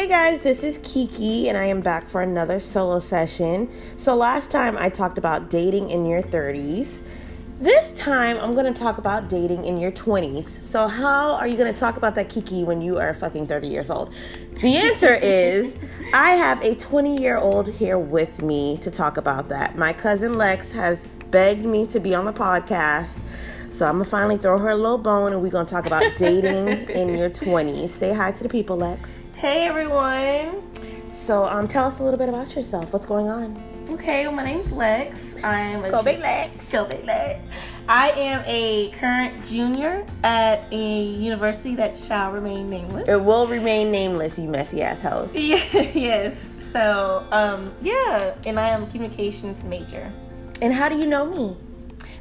Hey guys, this is Kiki, and I am back for another solo session. So, last time I talked about dating in your 30s. This time I'm gonna talk about dating in your 20s. So, how are you gonna talk about that, Kiki, when you are fucking 30 years old? The answer is I have a 20 year old here with me to talk about that. My cousin Lex has begged me to be on the podcast. So I'm gonna finally throw her a little bone and we're gonna talk about dating in your 20s. Say hi to the people, Lex. Hey everyone. So um, tell us a little bit about yourself. What's going on? Okay, well, my name's Lex. I'm a Go big Lex. Go big Lex. I am a current junior at a university that shall remain nameless. It will remain nameless, you messy ass host. Yes. So, um, yeah, and I am communications major. And how do you know me?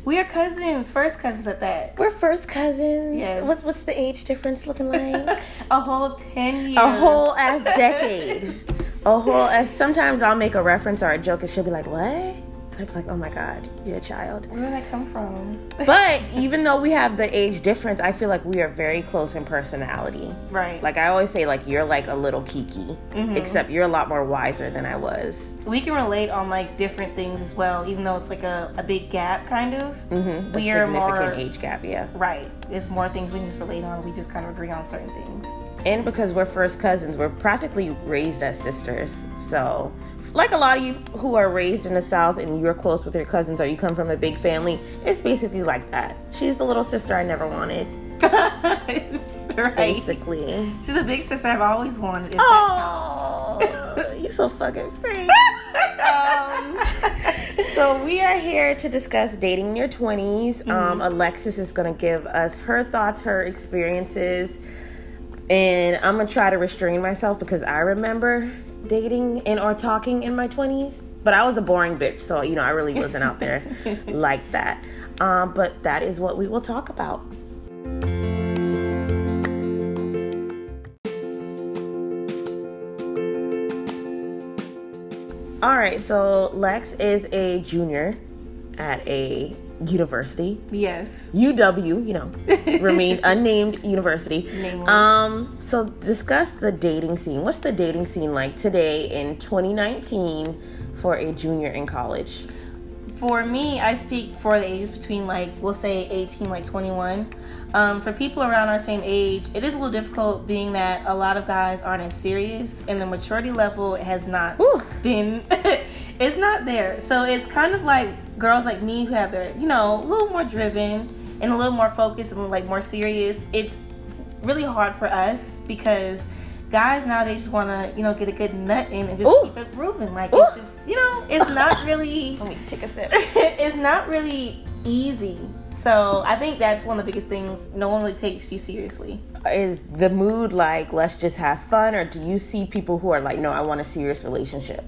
We are cousins, first cousins at that. We're first cousins. Yes. What, what's the age difference looking like? a whole 10 years. a whole ass decade. a whole ass. Sometimes I'll make a reference or a joke and she'll be like, what? I'll be like, oh my God, you're a child. Where did that come from? But even though we have the age difference, I feel like we are very close in personality. right. Like I always say, like you're like a little Kiki, Mhm. except you're a lot more wiser than I was. we can relate on like different things as well, even though it's like a, a big gap, kind of. Mm-hmm. We a are significant more- age gap, yeah. Right. There's more things we can just relate on. We just kind of agree on certain things. And because we're first cousins, we're practically raised as sisters. So, like a lot of you who are raised in the South and you're close with your cousins or you come from a big family, it's basically like that. She's the little sister I never wanted, right. basically. She's a big sister I've always wanted. Oh, you're so fucking free. Um, so we are here to discuss dating in your 20s. Um, Alexis is going to give us her thoughts, her experiences, and I'm going to try to restrain myself because I remember dating and or talking in my 20s. But I was a boring bitch, so you know I really wasn't out there like that. Um, but that is what we will talk about. All right, so Lex is a junior at a university. Yes. UW, you know, remained unnamed university. Nameless. Um, so discuss the dating scene. What's the dating scene like today in 2019 for a junior in college? For me, I speak for the ages between like we'll say 18, like 21. Um, for people around our same age, it is a little difficult being that a lot of guys aren't as serious and the maturity level has not Whew. been it's not there. So it's kind of like girls like me who have their, you know, a little more driven and a little more focused and like more serious. It's really hard for us because guys nowadays just want to, you know, get a good nut in and just Ooh. keep it moving. Like Ooh. it's just, you know, it's not really Let me take a sip. it's not really easy. So I think that's one of the biggest things. No one really takes you seriously. Is the mood like let's just have fun, or do you see people who are like, no, I want a serious relationship?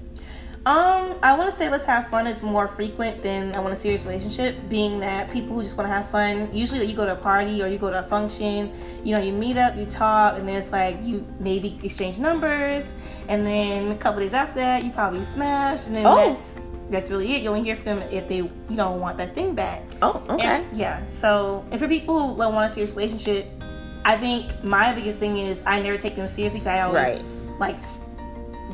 Um, I want to say let's have fun is more frequent than I want a serious relationship. Being that people who just want to have fun, usually you go to a party or you go to a function, you know, you meet up, you talk, and then it's like you maybe exchange numbers, and then a couple days after that, you probably smash, and then Oh. that's that's really it. You only hear from them if they you don't want that thing back. Oh, okay. And- yeah. So, and for people who like, want a serious relationship, I think my biggest thing is I never take them seriously. 'cause I always Right. like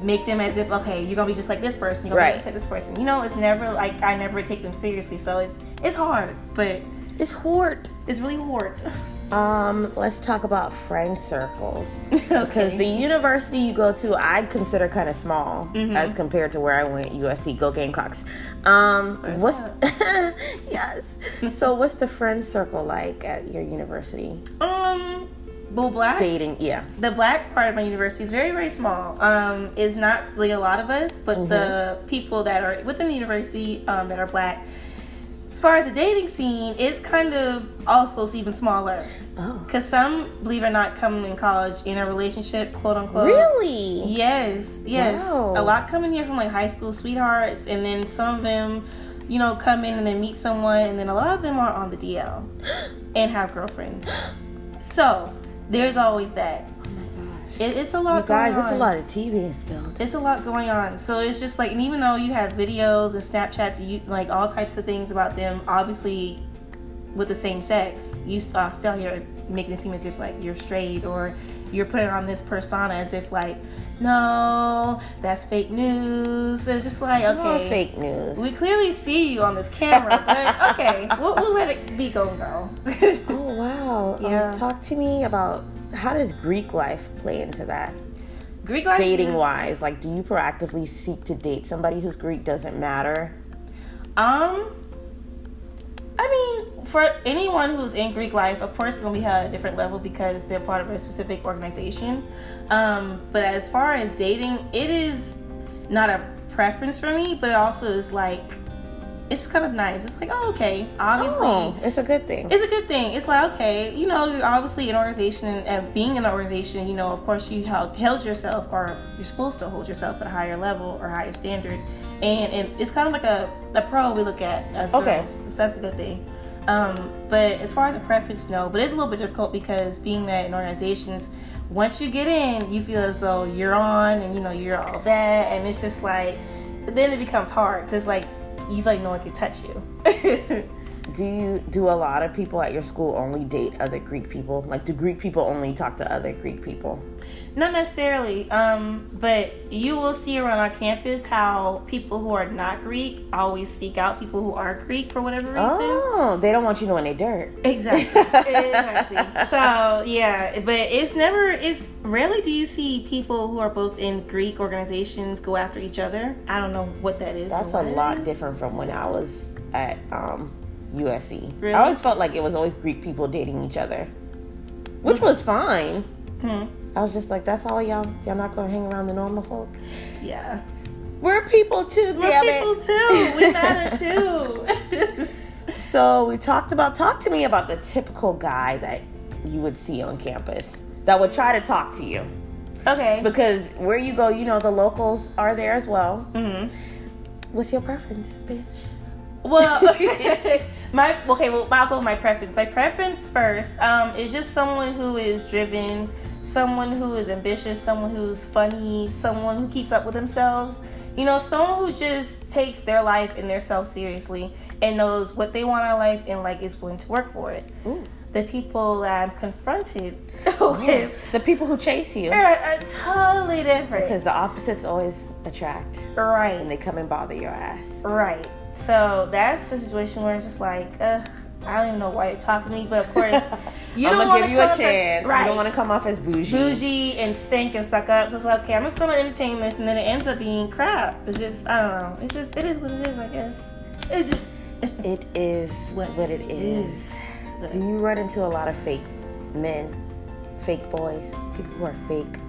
make them as if okay, you're gonna be just like this person. You're gonna Right. be just like this person. You know, it's never like I never take them seriously. So it's it's hard, but It's hard. it's really hard. Um, let's talk about friend circles. Because the university you go to, I consider kind of small as compared to where I went, USC. Go Gamecocks. Um, what's yes? so, what's the friend circle like at your university? um, well, black. Dating, yeah. the black part of my university is very very small um is not really a lot of us but the people that are within the university um, that are black as far as the dating scene it's kind of also even smaller Oh, because some believe it or not come in college in a relationship quote unquote really? yes yes Wow. a lot come in here from like high school sweethearts and then some of them you know come in and then meet someone and then a lot of them are on the dl and have girlfriends so there's always that. It, it's a lot You guys, it's a lot of TV spilled. It's a lot going on. So it's just like, and even though you have videos and Snapchats, you like all types of things about them, obviously with the same sex, you uh, still here making it seem as if like you're straight or you're putting on this persona as if like no, that's fake news. It's just like, okay, fake news. we clearly see you on this camera, but okay, we'll, we'll let it be go go. oh wow. Um, Yeah. talk to me about how does Greek life play into that? Greek life Dating is- wise, like do you proactively seek to date somebody whose Greek doesn't matter? Um, I mean, for anyone who's in Greek life, of course, they're gonna be at a different level because they're part of a specific organization. Um, but as far as dating, it is not a preference for me, but it also is like it's kind of nice. It's like, oh, okay, obviously. Oh, it's a good thing. It's a good thing. It's like okay, you know, you're obviously an organization, and, being an organization, you know, of course, you held, held yourself, or you're supposed to hold yourself at a higher level or higher standard, and, and it's kind of like a, a pro we look at as Okay. girls. So that's a good thing. Um, but as far as a preference, no. But it's a little bit difficult because being that in organizations, once you get in, you feel as though you're on, and you know you're all that, and it's just like then it becomes hard because like you feel like no one can touch you. Do you do a lot of people at your school only date other Greek people? Like do Greek people only talk to other Greek people? Not necessarily, um, but you will see around our campus how people who are not Greek always seek out people who are Greek for whatever reason. Oh, they don't want you knowing they dirt. Exactly. exactly. So yeah, but it's never. It's rarely do you see people who are both in Greek organizations go after each other. I don't know what that is. That's a lot is. different from when I was at um, USC. Really? I always felt like it was always Greek people dating each other, which was fine. Hmm. I was just like, that's all y'all. Y'all not gonna hang around the normal folk. Yeah. We're people too, We're damn people it. too. We matter too. So we talked about. Talk to me about the typical guy that you would see on campus that would try to talk to you. okay. Because where you go, you know the locals are there as well. hmm What's your preference, bitch? Well, okay. my okay. Well, I'll go with my preference. My preference first um, is just someone who is driven, someone who is ambitious, someone who's funny, someone who keeps up with themselves. You know, someone who just takes their life and their self seriously and knows what they want out of life and like is willing to work for it. Ooh. The people that I'm confronted with The people who chase you. are, are totally different. Because the opposites always attract Right. and they come and bother your ass. Right. So that's the situation where it's just like, ugh, I don't even know why you're talking to me, but of course, you I'm gonna give you a chance. Right. You don't want to come off as bougie. bougie and stink and suck up. So it's like, okay, I'm just gonna entertain this, and then it ends up being crap. It's just, I don't know. It's just, it is what it is, I guess. It- It is What what it is. is. Do you run into a lot of fake men, fake boys, people who are fake?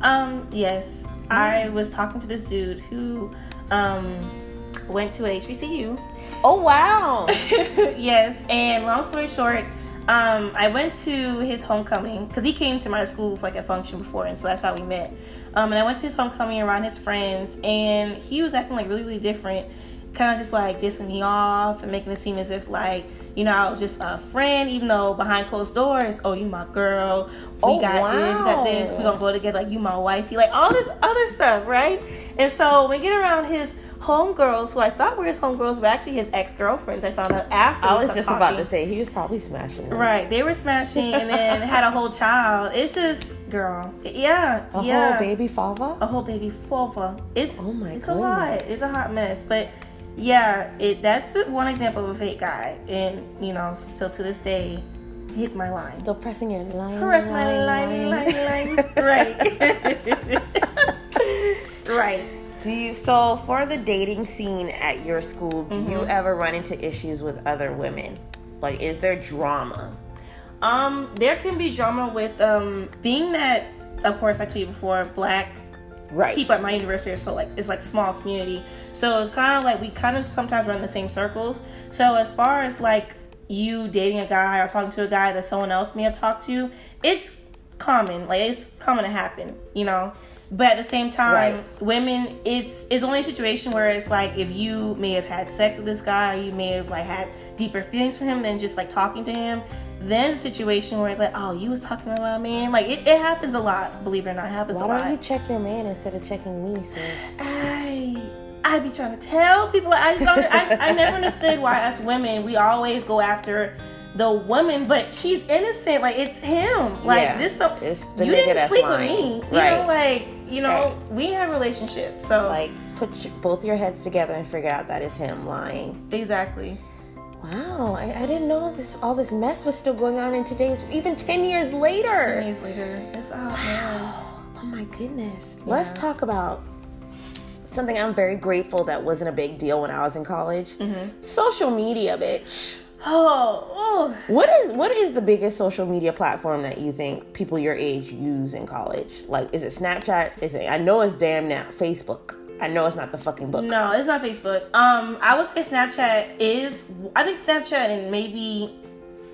Um, yes. I was talking to this dude who um went to HBCU. Oh wow! yes, and long story short, um, I went to his homecoming because he came to my school for like a function before, and so that's how we met. Um, and I went to his homecoming around his friends, and he was acting like really, really different, kind of just like dissing me off and making it seem as if like you know I was just a friend, even though behind closed doors, oh you my girl, we Oh, got this, we got this, we gonna go together, like you my wifey, like all this other stuff, right? And so when we get around his homegirls, who I thought were his homegirls, were actually his ex girlfriends. I found out after. I was just about to say he was probably smashing them. Right, they were smashing and then had a whole child. It's just, girl, yeah, A yeah, whole baby father. a whole baby fova. It's Oh my it's a lot. It's a hot mess, but yeah, it that's one example of a fake guy, and you know, still to this day, hit my line. Still pressing your line. Press my line, line, line, line, right, right. Do you so for the dating scene at your school? Do you Mm-hmm. ever run into issues with other women? Like, is there drama? Um, there can be drama with um being that, of course, I told you before, black Right. people at my university are so like it's like small community so it's kind of like we kind of sometimes run the same circles so as far as like you dating a guy or talking to a guy that someone else may have talked to it's common like it's common to happen you know but at the same time Right. women it's it's only a situation where it's like if you may have had sex with this guy or you may have like had deeper feelings for him than just like talking to him then a situation where it's like oh you was talking about my man like it, it happens a lot believe it or not it happens Why a lot why don't you check your man instead of checking me, sis? I I be trying to tell people. I just don't, I, I never understood why us women we always go after the woman, but she's innocent. Like it's him. Like Yeah. this. So, you didn't sleep lying. with me. You Right. know, like you know, Right. we have relationships. So Like, put your, both your heads together and figure out that is him lying. exactly. Wow, I, I didn't know this. All this mess was still going on in today's. Even ten years later. Ten Years later, it's out. man. Oh my goodness. Let's talk about something I'm very grateful that wasn't a big deal when I was in college. Mm-hmm. Social media, bitch. Oh, oh, What is what is the biggest social media platform that you think people your age use in college? Like, is it Snapchat? Is it? I know it's damn now Facebook. I know it's not the fucking book. no, it's not Facebook. Um, I would say Snapchat is. I think Snapchat and maybe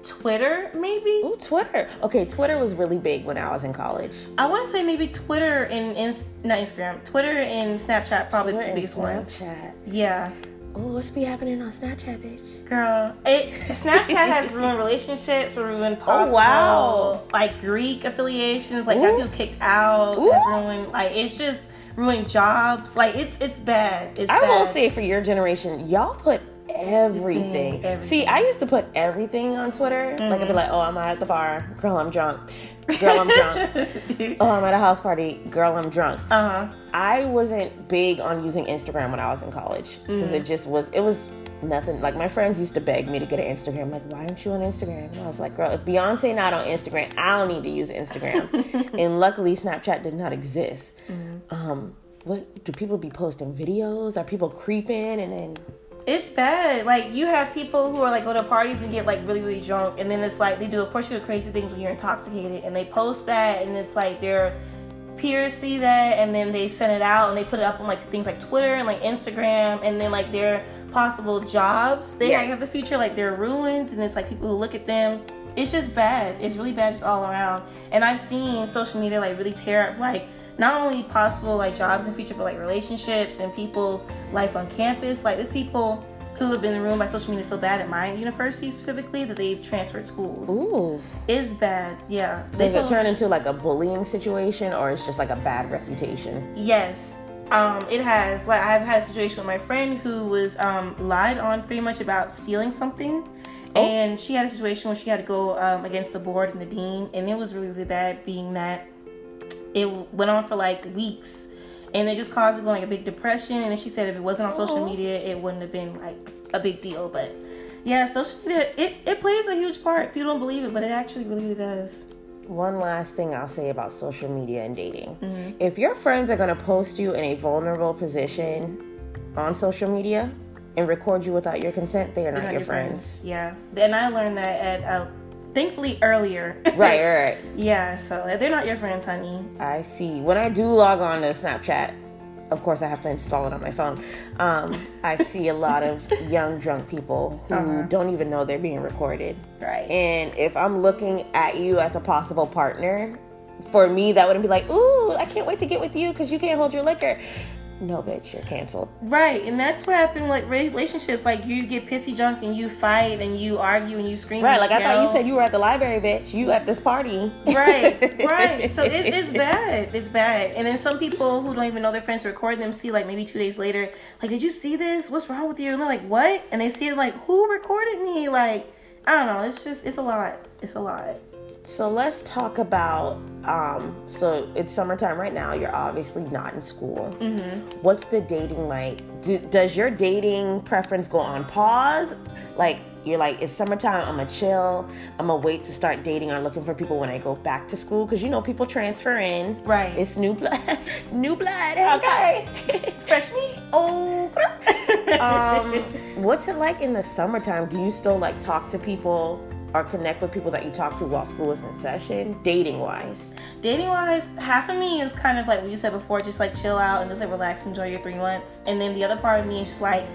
Twitter, maybe. Ooh, Twitter. Okay, Twitter was really big when I was in college. I want to say maybe Twitter and, and not Instagram. Twitter and Snapchat probably the Twitter and biggest ones. Snapchat. Yeah, Oh, what's be happening on Snapchat, bitch? girl. It Snapchat has ruined relationships, ruined possible Oh, wow. like Greek affiliations, like Ooh. got people kicked out. Ooh. Has ruined like it's just ruined jobs. Like it's it's bad. It's I bad. will say for your generation, y'all put everything. Everything. See, I used to put everything on Twitter. Like I'd be mm-hmm. like, "Oh, I'm out at the bar. Girl, I'm drunk. Girl, I'm drunk. oh, I'm at a house party. Girl, I'm drunk." Uh huh. I wasn't big on using Instagram when I was in college because it just was. It was nothing. Like my friends used to beg me to get an Instagram. Like, why aren't you on Instagram? And I was like, girl, if Beyonce not on Instagram, I don't need to use Instagram. and luckily, Snapchat did not exist. Um, what do people be posting videos? Are people creeping and then? It's bad. Like you have people who are like go to parties and get like really really drunk, and then it's like they do of course you do crazy things when you're intoxicated, and they post that, and it's like their peers see that, and then they send it out and they put it up on like things like Twitter and like Instagram, and then like their possible jobs they Yeah. like, have the future like they're ruined, and it's like people who look at them. It's just bad. It's really bad just all around. And I've seen social media like really tear up like not only possible like jobs in the future, but like relationships and people's life on campus. Like there's people who have been ruined by social media so bad at my university specifically that they've transferred schools. Ooh, Is bad, yeah. They does it turn into like a bullying situation or it's just like a bad reputation? Yes. Um, it has. Like I've had a situation with my friend who was um, lied on pretty much about stealing something. Oh. And she had a situation where she had to go um, against the board and the dean, and it was really, really bad. Being that it went on for like weeks, and it just caused her like a big depression. And then she said if it wasn't on social media, it wouldn't have been like a big deal. But yeah, social media it, it plays a huge part. People don't believe it, but it actually really, does. One last thing I'll say about social media and dating. Mm-hmm. If your friends are going to post you in a vulnerable position on social media and record you without your consent, they are not, They're your, friends. Yeah, and I learned that at uh, thankfully earlier. Right, right, right. yeah, so they're not your friends, honey. I see. When I do log on to Snapchat, of course I have to install it on my phone. Um, I see a lot of young drunk people who Uh-huh. don't even know they're being recorded. Right. And if I'm looking at you as a possible partner, for me that wouldn't be like, ooh, I can't wait to get with you because you can't hold your liquor. No, bitch, you're canceled. Right, and that's what happened with relationships. Like you get pissy drunk and you fight and you argue and you scream. Right, like I thought you said you were at the library, bitch. You at this party. right, right. So it, it's bad. It's bad. And then some people who don't even know their friends record them see like maybe two days later, like, did you see this? What's wrong with you? And they're like, what? And they see it like, who recorded me? Like, I don't know. It's just, it's a lot. It's a lot. So let's talk about. Um, so it's summertime right now. You're obviously not in school. Mm-hmm. What's the dating like? D- does your dating preference go on pause? Like you're like, it's summertime. I'm gonna chill. I'm gonna wait to start dating or looking for people when I go back to school because you know people transfer in. Right. It's new blood. new blood. Okay. Fresh meat. oh. um, what's it like in the summertime? Do you still like talk to people or connect with people that you talk to while school is in session, dating wise? Dating wise, half of me is kind of like what you said before, just like chill out and just like relax, enjoy your three months. And then the other part of me is just like,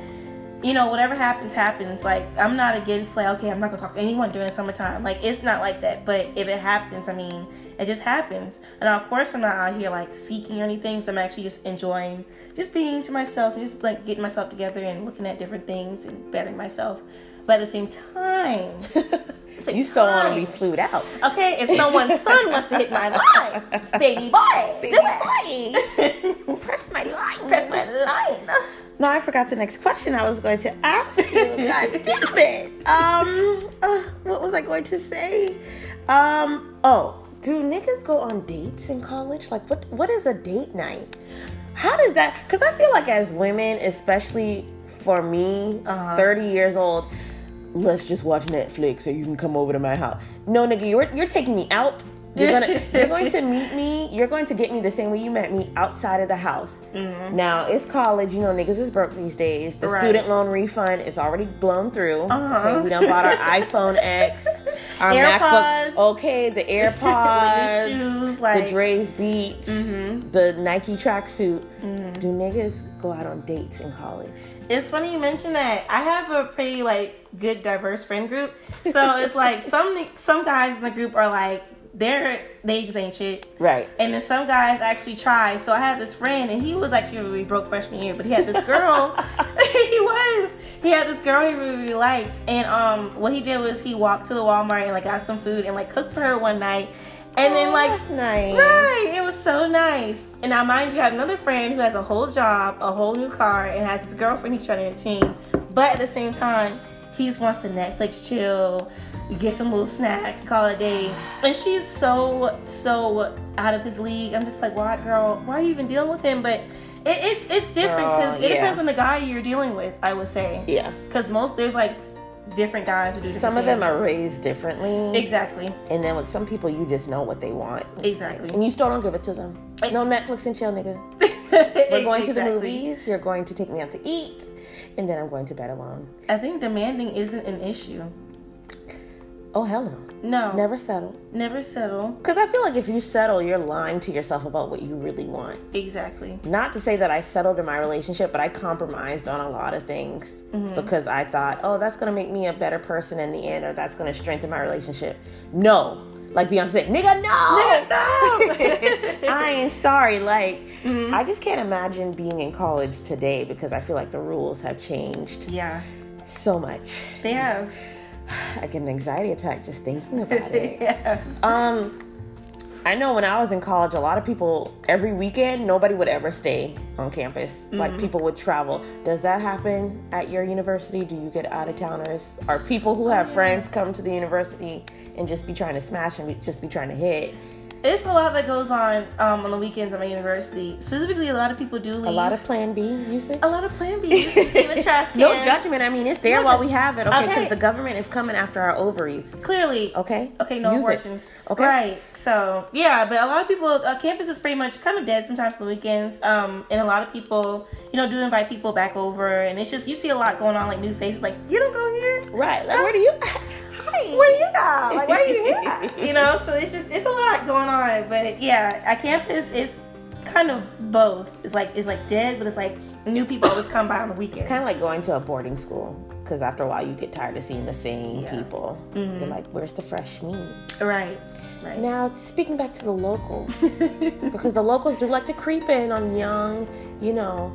you know, whatever happens, happens. Like, I'm not against, like, okay, I'm not gonna talk to anyone during the summertime. Like, it's not like that. But if it happens, I mean, it just happens. And of course, I'm not out here like seeking or anything. So I'm actually just enjoying just being to myself and just like getting myself together and looking at different things and bettering myself. But at the same time, same you still want to be flued out. Okay, if someone's son wants to hit my line, baby boy, do it. Press my line. Press my line. No, I forgot the next question I was going to ask you. God damn it. Um, uh, what was I going to say? Um, oh, do niggas go on dates in college? Like, what? What is a date night? How does that? Because I feel like as women, especially for me, Uh-huh. 30 years old, let's just watch Netflix or you can come over to my house. No, nigga, you're you're taking me out. You're gonna you're going to meet me. You're going to get me the same way you met me outside of the house. Now it's college. You know, niggas is broke these days. The Mm-hmm. Right. student loan refund is already blown through. Uh-huh. Okay, we done bought our iPhone X, our AirPods. MacBook. Okay, the AirPods, shoes, like- the Dre's Beats, Mhm. the Nike tracksuit. Mm-hmm. Do niggas go out on dates in college? It's funny you mention that. I have a pretty like good diverse friend group. So it's like some some guys in the group are like they're they just ain't shit. Right. And then some guys actually try. So I had this friend, and he was actually really broke freshman year, but he had this girl. he was. He had this girl he really, really liked, and um, what he did was he walked to the Walmart and like got some food and like cooked for her one night, and then Oh, like that's nice. Right, it was so nice. And now, mind you, I have another friend who has a whole job, a whole new car, and has his girlfriend he's trying to entertain. But at the same time, he just wants to Netflix chill, get some little snacks, call it a day. And she's so, so out of his league. I'm just like, why, girl, why are you even dealing with him? But it, it's it's different because it yeah. depends on the guy you're dealing with, I would say. Yeah. Because most, there's like different guys who do different Some of them things. are raised differently. Exactly. And then with some people, you just know what they want. Exactly. And you still don't give it to them. No Netflix and chill, nigga. We're going to the movies. You're going to take me out to eat. And then I'm going to bed alone. I think demanding isn't an issue. Oh, hell no. No, Never settle. never settle. Because I feel like if you settle, you're lying to yourself about what you really want. Exactly. Not to say that I settled in my relationship, but I compromised on a lot of things mm-hmm. because I thought, oh, that's going to make me a better person in the end, or that's going to strengthen my relationship. No. Like Beyonce nigga, no! nigga, No. I ain't sorry. Like, mm-hmm. I just can't imagine being in college today because I feel like the rules have changed yeah, so much. they have. I get an anxiety attack just thinking about it. yeah. Um, I know when I was in college, a lot of people every weekend nobody would ever stay on campus. Like people would travel. Does that happen at your university? Do you get out of towners? Are people who have friends come to the university and just be trying to smash and just be trying to hit? It's a lot that goes on um, on the weekends at my university. Specifically, a lot of people do leave. A lot of Plan B usage. a lot of Plan B. See the trash cans. No judgment. I mean, it's there No while ju- we have it. Okay, because Okay. the government is coming after our ovaries. Clearly. Okay. Okay, no Use it. abortions. Okay. Right. So yeah, but a lot of people, uh, campus is pretty much kind of dead sometimes on the weekends. Um, and a lot of people, you know, do invite people back over, and it's just you see a lot going on, like new faces, like you don't go here. Right. Like, where do you? Hi. Where do you go? Like, where are you here? you know, so it's just it's a lot going on. But yeah, at campus, it's kind of both. It's like it's like dead, but it's like new people always come by on the weekends. kind of like going to a boarding school because after a while you get tired of seeing the same Yeah. people. You're mm-hmm. like, where's the fresh meat? right, right. Now, speaking back to the locals, because the locals do like to creep in on young, you know,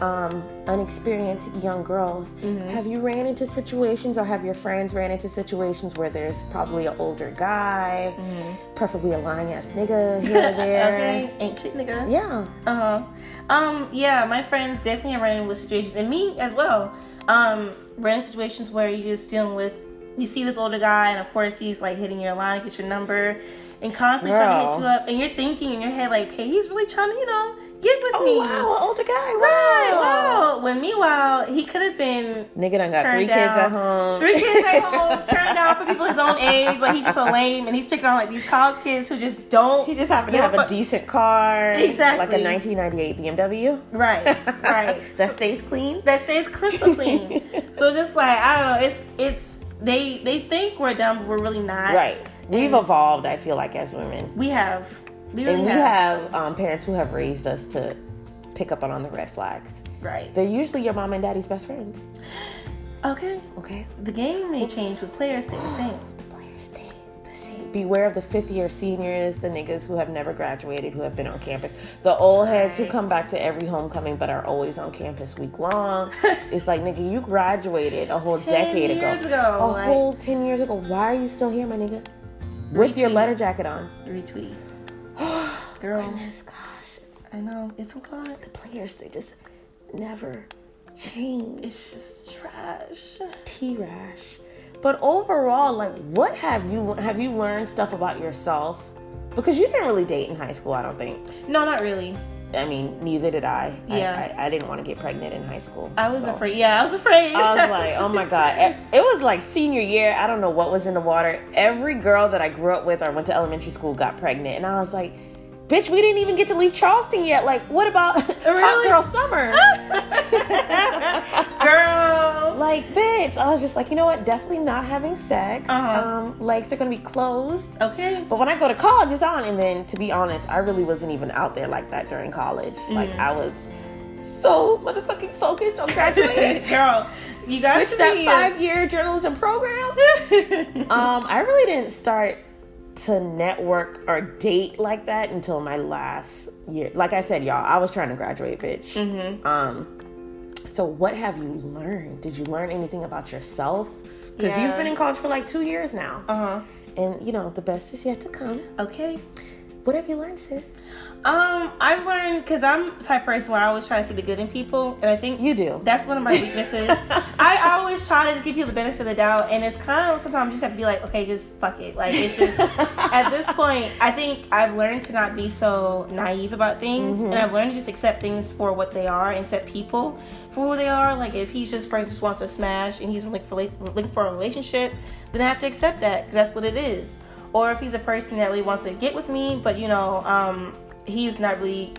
um, unexperienced young girls. Have you ran into situations or have your friends ran into situations where there's probably an older guy, preferably a lying ass nigga here or there? okay, ain't shit, nigga. Yeah. Uh huh. Um, yeah, my friends definitely have run into situations, and me as well. Um, ran into situations where you're just dealing with, you see this older guy, and of course he's like hitting your line, get your number, and constantly trying to hit you up, and you're thinking in your head like, hey, he's really trying to, you know, get with Oh, me. wow, an older guy. Right, Wow. wow. When meanwhile, he could have been Nigga done got three down. kids at home. Three kids at home, turned down for people his own age. Like he's just so lame, and he's picking on like these college kids who just don't. He just happened to have a fuck. decent car. Exactly. Like a 1998 BMW. Right, right. that stays clean. that stays crystal clean. so just like I don't know, it's it's they they think we're dumb, but we're really not. Right. We've And evolved, I feel like, as women. We have. Really And we have. have um, parents who have raised us to pick up on the red flags. Right. They're usually your mom and daddy's best friends. Okay. Okay? The game may change, but players stay the same. The players stay the same. Beware of the fifth year seniors, the niggas who have never graduated, who have been on campus. The old heads who come back to every homecoming but are always on campus week long. it's like, nigga, you graduated a whole 10 decade ago. years ago, A like- whole 10 years ago. Why are you still here, my nigga? With your letter jacket on. Retweet. Girl, Goodness, gosh. I know it's a lot. the players, they just never change. It's just trash. T rash. But overall, like, what have you have you learned stuff about yourself? Because you didn't really date in high school, I don't think. No, not really. I mean, neither did I. I- Yeah. I, I, didn't want to get pregnant in high school. I was so. afraid. Yeah, I was afraid. I was like, oh my god! It was like senior year. I don't know what was in the water. Every girl that I grew up with or went to elementary school got pregnant, and I was like, bitch, we didn't even get to leave Charleston yet. Like, what about hot girl summer? Girl. like, bitch, I was just like, you know what? Definitely not having sex. Uh-huh. Um, legs are gonna be closed. Okay. But when I go to college, it's on. And then, to be honest, I really wasn't even out there like that during college. Like, Mm. I was so motherfucking focused on graduating. Girl, you got that five year journalism program. um, I really didn't start to network or date like that until my last year. Like I said, y'all, I was trying to graduate, bitch. Mm-hmm. Um, so what have you learned? Did you learn anything about yourself? Because Yeah. you've been in college for like two years now, Uh huh. and you know the best is yet to come. Okay. What have you learned, sis? Um, I've learned because I'm type person where I always try to see the good in people, and I think You do. that's one of my weaknesses. I always try to just give people the benefit of the doubt, and it's kind of sometimes you just have to be like, okay, just fuck it. Like it's just at this point, I think I've learned to not be so naive about things, and I've learned to just accept things for what they are, and accept people for who they are. Like if he's just a person just wants to smash and he's looking for looking for a relationship, then I have to accept that because that's what it is. Or if he's a person that really wants to get with me, but you know, um, he's not really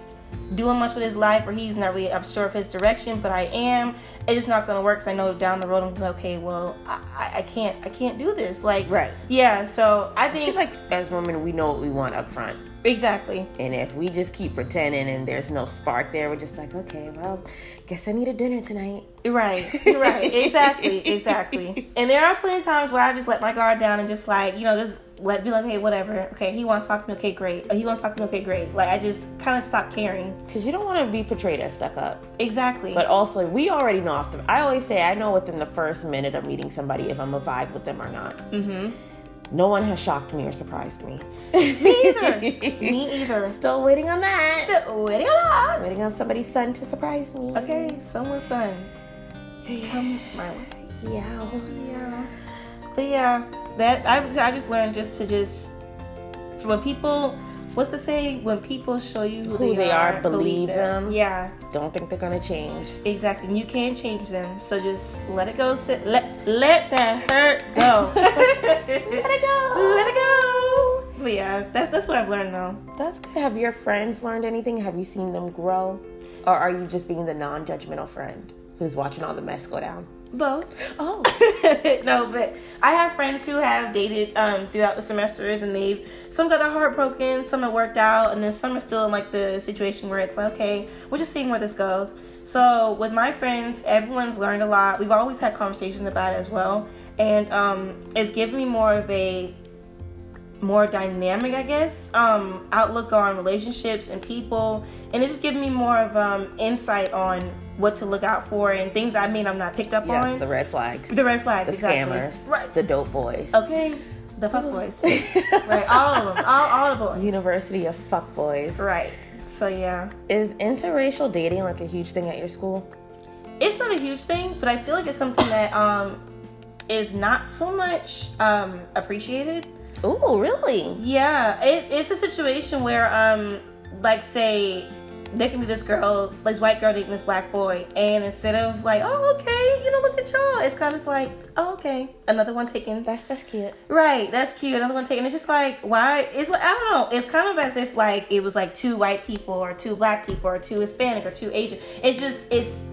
doing much with his life or he's not really I'm sure of his direction but I am it's just not gonna work because I know down the road I'm like, okay well I, I- I can't I can't do this like Right. yeah so I I think like as women, we know what we want up front. Exactly And if we just keep pretending and there's no spark there, we're just like, okay, well, guess I need a dinner tonight. right right exactly exactly and there are plenty of times where I just let my guard down and just like you know just let be like hey whatever okay he wants to talk to me okay great or he wants to talk to me okay great like I just kind of stop caring Because you don't want to be portrayed as stuck up. exactly But also, we already know off the. I always say, I know within the first minute of meeting somebody if I'm a vibe with them or not. mm-hmm No one has shocked me or surprised me. me either me either Still waiting on that. Still waiting on. Waiting on somebody's son to surprise me. Okay, someone's son. Come my way. Yeah. Yeah. But yeah, that I've I just learned just to just when people what's the saying? When people show you who, Who they are, believe them. Yeah, Don't think they're gonna change. exactly. And you can't change them. So just let it go. Sit let let that hurt go. let it go. Let it go. But yeah, that's that's what I've learned though. That's good. Have your friends learned anything? Have you seen them grow? Or are you just being the non judgmental friend who's watching all the mess go down? Both. Oh. no, but I have friends who have dated um, throughout the semesters, and they've some got their heart broken, some have worked out, and then some are still in like the situation where it's like, okay, we're just seeing where this goes. So with my friends, everyone's learned a lot. We've always had conversations about it as well, and um, it's given me more of a more dynamic, I guess, um, outlook on relationships and people, and it's just giving me more of um, insight on what to look out for and things I mean I'm not picked up yes, on. the red flags. The red flags, the exactly. scammers. Right. The dope boys. Okay. The fuck boys. right. All of them. All, all the boys. University of fuck boys. Right. So yeah. Is interracial dating like a huge thing at your school? It's not a huge thing, but I feel like it's something that um is not so much um appreciated. Oh, really? Yeah. It, it's a situation where um like say there can be this girl, this white girl dating this black boy, and instead of like, oh okay, you know, look at y'all, it's kind of just like, oh okay, another one taken. That's that's cute. Right, that's cute. Another one taken. It's just like why? It's like I don't know. It's kind of as if like it was like two white people or two black people or two Hispanic or two Asian. It's just it's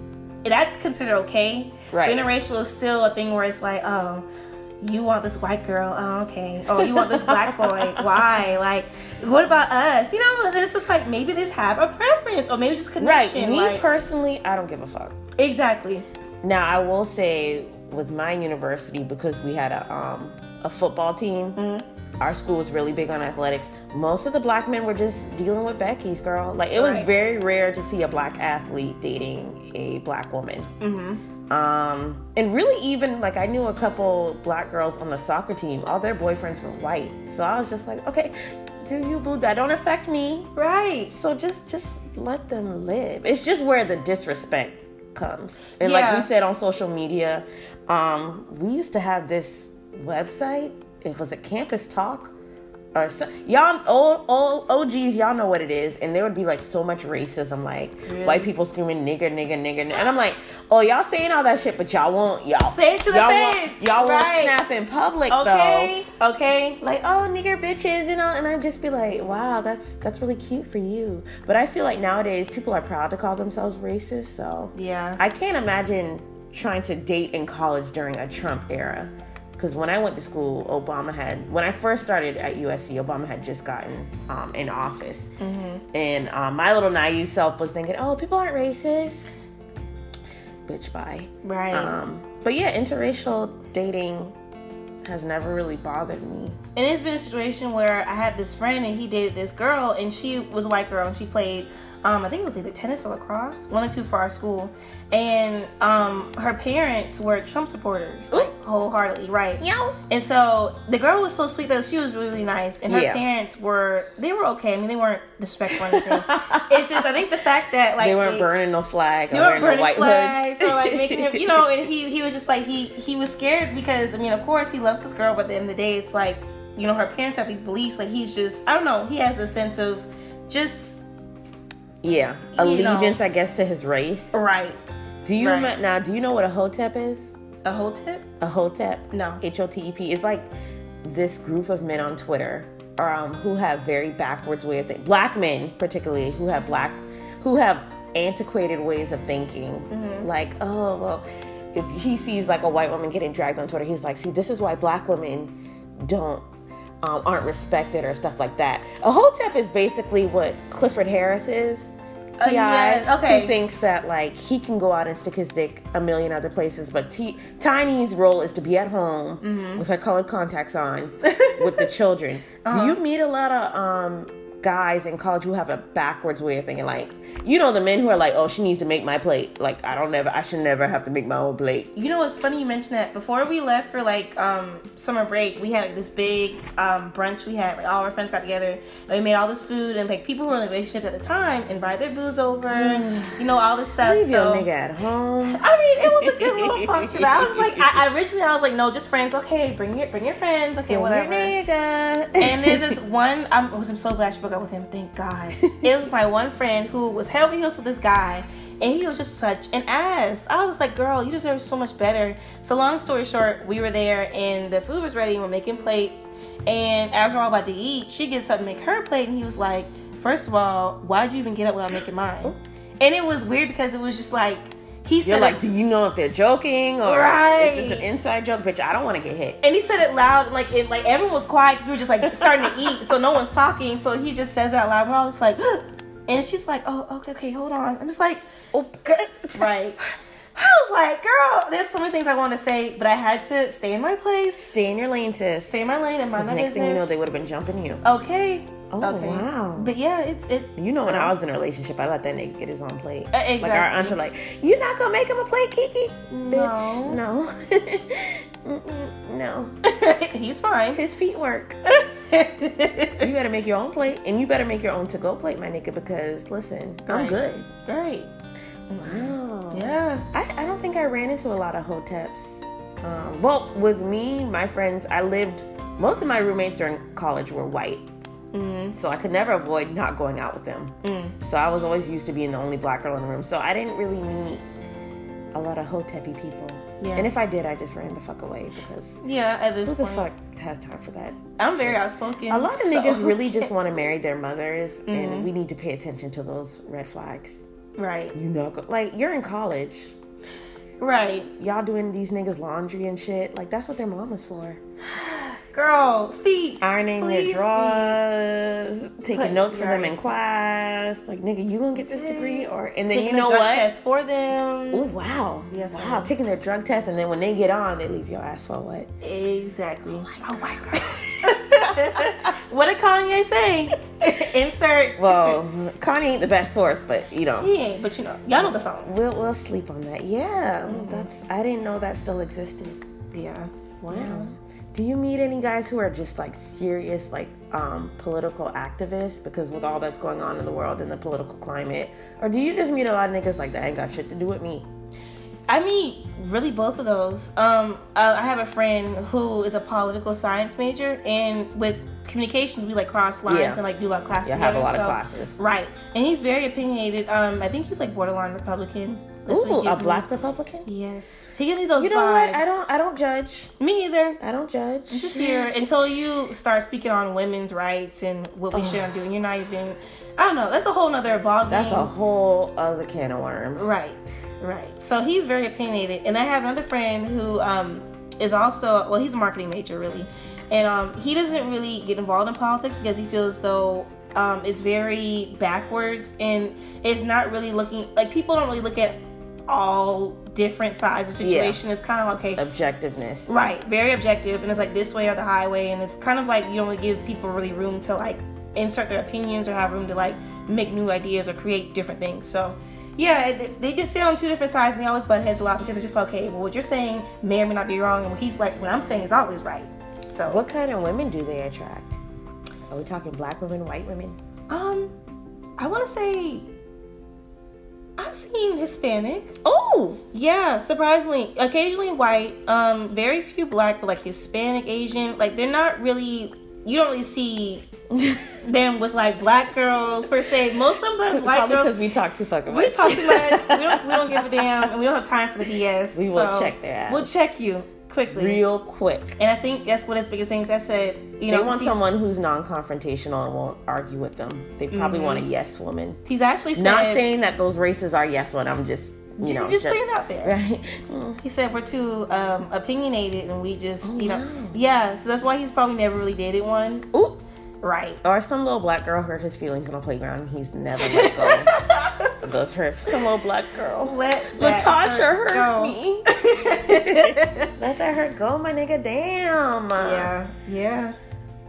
that's considered okay. Right. Interracial is still a thing where it's like oh. You want this white girl? Oh, okay. Oh, you want this black boy? Why? Like, what about us? You know, it's just like maybe they have a preference, or maybe just connection. Right. Me like, personally, I don't give a fuck. exactly. Now I will say with my university because we had a um a football team. Mm-hmm. Our school was really big on athletics. Most of the black men were just dealing with Becky's girl. Like it was Right. very rare to see a black athlete dating a black woman. Mm-hmm. Um, and really, even like I knew a couple black girls on the soccer team. All their boyfriends were white, so I was just like, okay, do you boo? That don't affect me. Right. So just just let them live. It's just where the disrespect comes. And like we said on social media, um, we used to have this website. It was a campus talk. Or so, y'all, old, old OGs, y'all know what it is, and there would be like so much racism, like Really? white people screaming nigger, nigger, nigger, and I'm like, oh, y'all saying all that shit, but y'all won't, y'all Say it to the y'all face. won't, y'all Right. won't snap in public though Okay. Okay. like oh nigger bitches and all and I'd just be like wow that's that's really cute for you but I feel like nowadays people are proud to call themselves racist so Yeah. I can't imagine trying to date in college during a Trump era because when I went to school Obama had when I first started at USC Obama had just gotten um, in office. And um, my little naive self was thinking oh people aren't racist. Bitch bye. Right. um, but yeah interracial dating has never really bothered me. And it's been a situation where I had this friend and he dated this girl and she was a white girl and she played um, I think it was either tennis or lacrosse, one or two for our school. And um, her parents were Trump supporters, like wholeheartedly, right? Yo. And so the girl was so sweet though; she was really nice, and her Yeah. parents were they were okay. I mean, they weren't disrespectful or anything. it's just I think the fact that like they weren't burning no flag they or were wearing no burning white flags hoods. or like making him, you know, and he he was just like he he was scared because I mean, of course he loves this girl, but at the end of the day, it's like you know her parents have these beliefs. Like he's just I don't know, he has a sense of just yeah, allegiance, know. I guess, to his race. right Do you Right. rem- now? Do you know what a hotep is? a whole tip. A hotep, No. H O T E P, is like this group of men on Twitter um, who have very backwards way of thinking. Black men, particularly, who have black, who have antiquated ways of thinking. Mm-hmm. Like, oh well, if he sees like a white woman getting dragged on Twitter, he's like, see, this is why black women don't. Um, aren't respected or stuff like that. A hotep is basically what Clifford Harris is. Uh, T.I., yes, okay. who thinks that like he can go out and stick his dick a million other places, but T- Tiny's role is to be at home Mm-hmm. with her colored contacts on with the children. Uh-huh. Do you meet a lot of um, guys in college who have a backwards way of thinking? Like, you know, the men who are like, "Oh, she needs to make my plate." Like, I don't never, I should never have to make my own plate. You know what's funny? You mentioned that before we left for like um, summer break, we had like, this big um, brunch. We had like all our friends got together. And we made all this food, and like people who were in relationships at the time invited their boos over. you know all this stuff. Leave so your nigga at home. I mean, it was a good little function. I was like, I, originally I was like, no, just friends. Okay, bring your bring your friends. Okay, Your whatever. And there's this one. I'm, I was I'm so glad she broke up with him. Thank God. It was my one friend who was head over heels with this guy, and he was just such an ass. I was just like, girl, you deserve so much better. So long story short, we were there, and the food was ready. We're making plates, and as we're all about to eat, she gets up and make her plate, and he was like, first of all, why'd you even get up without making mine? And it was weird because it was just like he said You're like, it- do you know if they're joking or Right. is this an inside joke? Bitch, I don't want to get hit. and he said it loud, and like it, like everyone was quiet because we were just like starting to eat, so no one's talking. So he just says it out loud. We're all just like, and she's like, "Oh, okay, okay, hold on." I'm just like, Okay. right. I was like, "Girl, there's so many things I want to say, but I had to stay in my place, Stay in your lane, sis. stay in my lane, and mind my next thing you know, they would have been jumping you. okay. Oh, okay. wow. But yeah, it's it. You know, when I was in a relationship, I let that nigga get his own plate. Uh, Like our exactly. aunts like, "You not gonna make him a plate, Kiki?" No. Bitch, no, no. He's fine. His feet work. You better make your own plate, and you better make your own to-go plate, my nigga. Because listen, I'm good. right. Wow. Yeah. I, I don't think I ran into a lot of hoteps. Um, well, with me, my friends, I lived. Most of my roommates during college were white, Mm, so I could never avoid not going out with them. mm. So I was always used to being the only black girl in the room. So I didn't really meet a lot of hotepy people. Yeah. And if I did, I just ran the fuck away because Yeah. At this who the fuck has time for that? I'm very outspoken. A lot of so- niggas really just want to marry their mothers, Mm-hmm. and we need to pay attention to those red flags. right. You know, like you're in college, Right. y'all doing these niggas laundry and shit. Like that's what their mama's for. Girl, speak. Ironing Please their drawers, taking Put- notes for them in class. Like nigga, you gonna get this degree, or and then Taking you know drug what? test for them. Oh wow! Yes, wow. Taking their drug test, and then when they get on, they leave your ass for what? Exactly. Oh my god. what did Kanye say? Insert. Well, Kanye ain't the best source, but you know, He ain't, but you know, y'all know the song. we'll we'll sleep on that. Yeah, Mm-hmm. that's I didn't know that still existed. Yeah. Wow. Do you meet any guys who are just like serious, like um, political activists? Because with all that's going on in the world and the political climate, or do you just meet a lot of niggas like that ain't got shit to do with me? I mean, really both of those. Um, I, I have a friend who is a political science major, and with communications, we like cross lines Yeah. and like do a lot of classes. Yeah, have a lot of classes. Right, and he's very opinionated. Um, I think he's like borderline Republican. That's Ooh, a gives me. black Republican. Yes, he gave me those. You know vibes. what? I don't. I don't judge. Me either. I don't judge. I'm just here until you start speaking on women's rights and what we shouldn't do. You're not even. I don't know. That's a whole nother ball That's game. a whole other can of worms. Right, right. So he's very opinionated, and I have another friend who um, is also well, he's a marketing major really, and um, he doesn't really get involved in politics because he feels though um, it's very backwards and it's not really looking like people don't really look at all different sides of Yeah. situation. It's kind of okay. Objectiveness. Right, very objective, and it's like this way or the highway, and it's kind of like you only give people really room to like insert their opinions or have room to like make new ideas or create different things. So, yeah, they just sit on two different sides, and they always butt heads a lot because it's just okay. Well, what you're saying may or may not be wrong, and what he's like, what I'm saying is always right. So, What kind of women do they attract? Are we talking black women, white women? um, I want to say. I've seen Hispanic. Oh, Yeah, surprisingly, occasionally white, um, very few black, but like Hispanic, Asian, like they're not really. You don't really see them with like black girls per se. Most sometimes white probably girls. because we talk too fucking We talk too much. we don't. We don't give a damn, and we don't have time for the BS. We will so check their ass. We'll check you quickly. Real quick. And I think that's one of his biggest things. I said, you know, they want someone who's non-confrontational and won't argue with them. They probably want a yes woman. He's actually said, Not saying that those races are yes one. I'm just you know just putting it out there. right. Mm. He said we're too um, opinionated, and we just, you know, wow. yeah. So that's why he's probably never really dated one. Ooh. Right. Or some little black girl hurt his feelings on a playground. and He's never let go those hurt. Some little black girl. Let that Latasha hurt, go. me. Let that hurt go, my nigga. Damn. yeah, yeah.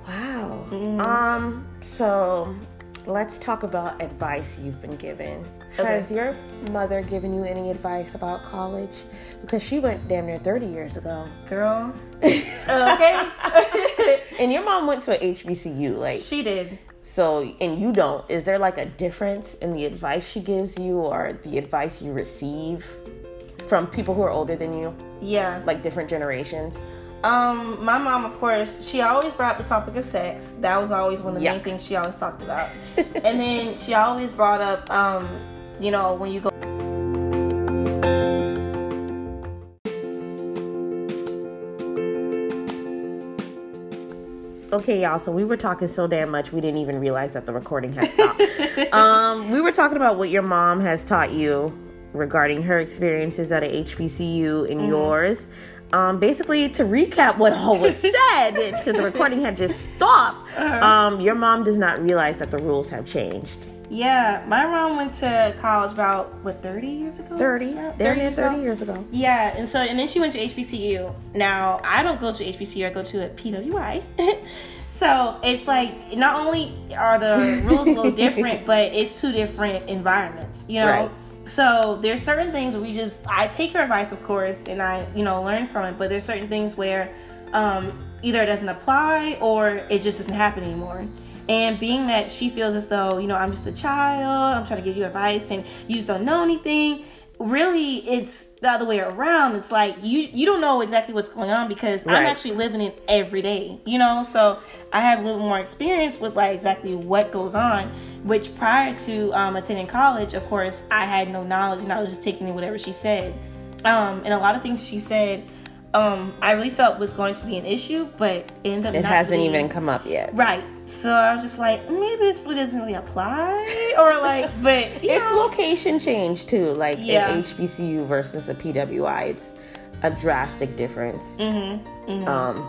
Wow. Mhm. Um. So, let's talk about advice you've been given. Has your mother given you any advice about college? Because she went damn near thirty years ago. Girl. Okay. And your mom went to a HBCU, like she did. so, and you don't. Is there like a difference in the advice she gives you, or the advice you receive from people who are older than you, Yeah. like different generations? Um, my mom, of course, she always brought up the topic of sex. That was always one of the main things she always talked about. and then she always brought up, um, you know, when you go. Okay, y'all. So we were talking so damn much we didn't even realize that the recording had stopped. um, we were talking about what your mom has taught you regarding her experiences at a HBCU and yours. Um, basically, to recap what all was said, because the recording had just stopped. Um, your mom does not realize that the rules have changed. Yeah, my mom went to college about what thirty years ago. Thirty, near years ago? thirty years ago. Yeah, and so and then she went to HBCU. Now I don't go to HBCU; I go to a PWI. so it's like not only are the rules a little different, but it's two different environments. You know. Right. So there's certain things where we just I take her advice, of course, and I you know learn from it. But there's certain things where um, either it doesn't apply or it just doesn't happen anymore. And being that she feels as though, you know, I'm just a child, I'm trying to give you advice and you just don't know anything. Really, it's the other way around. It's like you you don't know exactly what's going on because I'm actually living it every day, you know? So I have a little more experience with like exactly what goes on, which prior to um, attending college, of course, I had no knowledge and I was just taking in whatever she said. Um, and a lot of things she said, um, I really felt was going to be an issue, but it ended up It hasn't being. even come up yet. Right. So I was just like, maybe this really doesn't really apply, or like, but you It's know, location change too, like Yeah. an HBCU versus a PWI. It's a drastic difference. mhm. Um,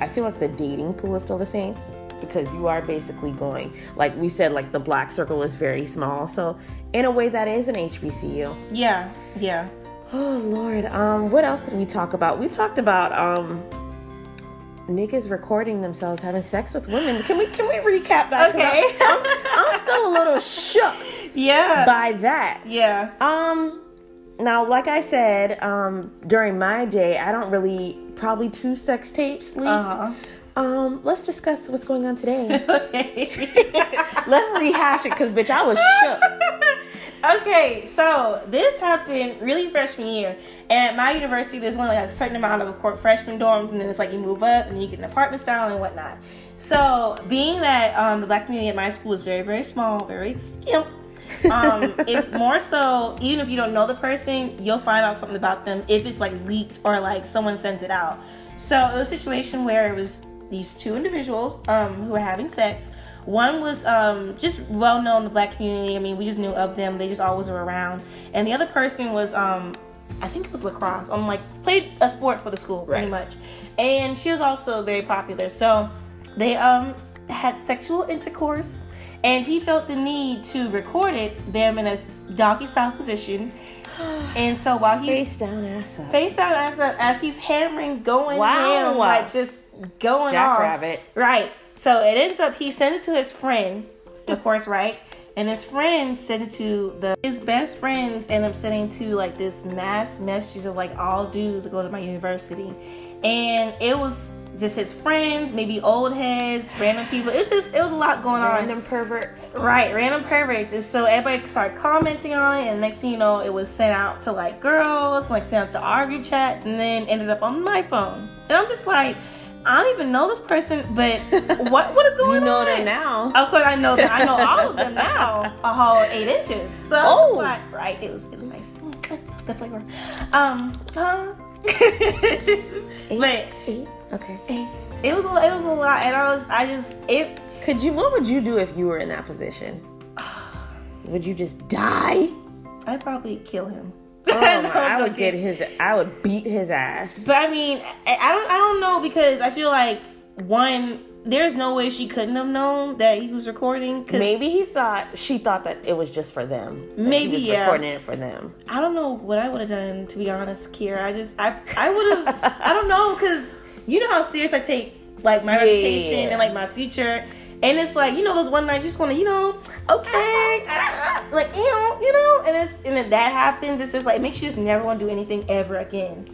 I feel like the dating pool is still the same because you are basically going, like we said, like the black circle is very small. So in a way, that is an HBCU. yeah, yeah. Oh Lord, um, what else did we talk about? We talked about um, niggas recording themselves having sex with women. Can we can we recap that? Okay. I'm, I'm, I'm still a little shook Yeah. by that. yeah. Um, now, like I said, um, during my day, I don't really probably two sex tapes leaked. Uh-huh. Um, let's discuss what's going on today. okay. let's rehash it, cause bitch, I was shook. okay, so this happened really freshman year. And at my university, there's only like a certain amount of, of course, freshman dorms, and then it's like you move up and you get an apartment style and whatnot. So, being that um, the black community at my school is very, very small, very skimp, um, it's more so even if you don't know the person, you'll find out something about them if it's like leaked or like someone sent it out. So it was a situation where it was these two individuals um, who were having sex. One was um, just well known in the black community. I mean, we just knew of them. They just always were around. And the other person was, um, I think it was lacrosse. I'm like played a sport for the school pretty Right. much. And she was also very popular. So they um, had sexual intercourse, and he felt the need to record it them in a doggy style position. And so while he's Face down, ass up. face down as, as he's hammering, going Wow. ham, like just going on. Jackrabbit. Right. So it ends up he sent it to his friend, of course, right? And his friend sent it to the his best friends end up sending to like this mass messages of like all dudes that go to my university. And it was just his friends, maybe old heads, random people. It was just it was a lot going on. Random perverts. Right, random perverts. And so everybody started commenting on it, and next thing you know, it was sent out to like girls, like sent out to our group chats, and then ended up on my phone. And I'm just like, I don't even know this person, but what what is going on? You know on? them now. Of course, I know that. I know all of them now. A whole eight inches. So Oh. like, right, it was it was nice. The flavor. Um, uh, but Eight? Okay. Eight. it was a, it was a lot, and I was I just it Could you? What would you do if you were in that position? Would you just die? I'd probably kill him. Oh, I would get his. I would beat his ass. But I mean, I, I don't I don't know because I feel like one there's no way she couldn't have known that he was recording. Cause Maybe he thought she thought that it was just for them. Maybe, he was yeah. recording it for them. I don't know what I would have done to be honest, Kira. I just I I would have I don't know because you know how serious I take like my Yeah. reputation and like my future. And it's like you know those one nights you just want to you know okay like you know you know and it's and then that happens it's just like it makes you just never want to do anything ever again.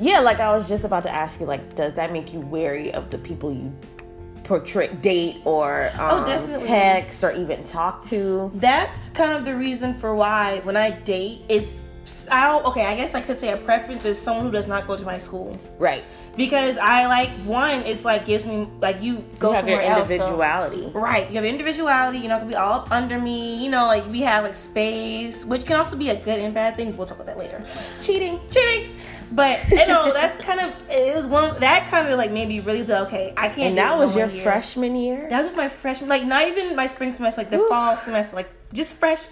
Yeah, like I was just about to ask you, like, does that make you wary of the people you portray, date, or um, Oh, definitely. text, or even talk to? that's kind of the reason for why when I date, it's I don't, okay. I guess I could say a preference is someone who does not go to my school Right. because I like one. It's like gives me like you go You have your somewhere else. so- individuality. Right, you have individuality. You're not gonna be all up under me. You know, like we have like space, which can also be a good and bad thing. We'll talk about that later. Cheating. Cheating, but you know that's kind of it was one that kind of like made me really go okay. I can't. And that was your year. freshman year? That was just my freshman, like not even my spring semester, like the Whew. fall semester, like just fresh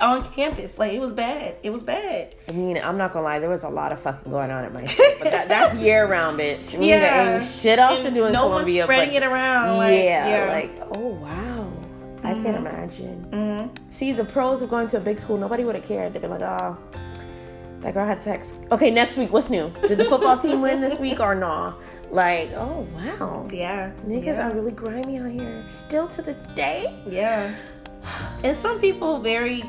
on campus. Like it was bad. It was bad. I mean, I'm not gonna lie, there was a lot of fucking going on at my school. But that, that's year round, bitch. I mean, there Yeah. ain't shit else to And do in no Columbia. one's spreading but it around. Like, yeah, yeah. like, oh wow. I can't imagine. Mhm. See, the pros of going to a big school, nobody would have cared. They'd be like, oh, that girl had sex. Okay, next week, what's new? Did the football team win this week or nah? Like, oh wow. yeah, Niggas yeah. are really grimy out here. Still to this day? Yeah. And some people very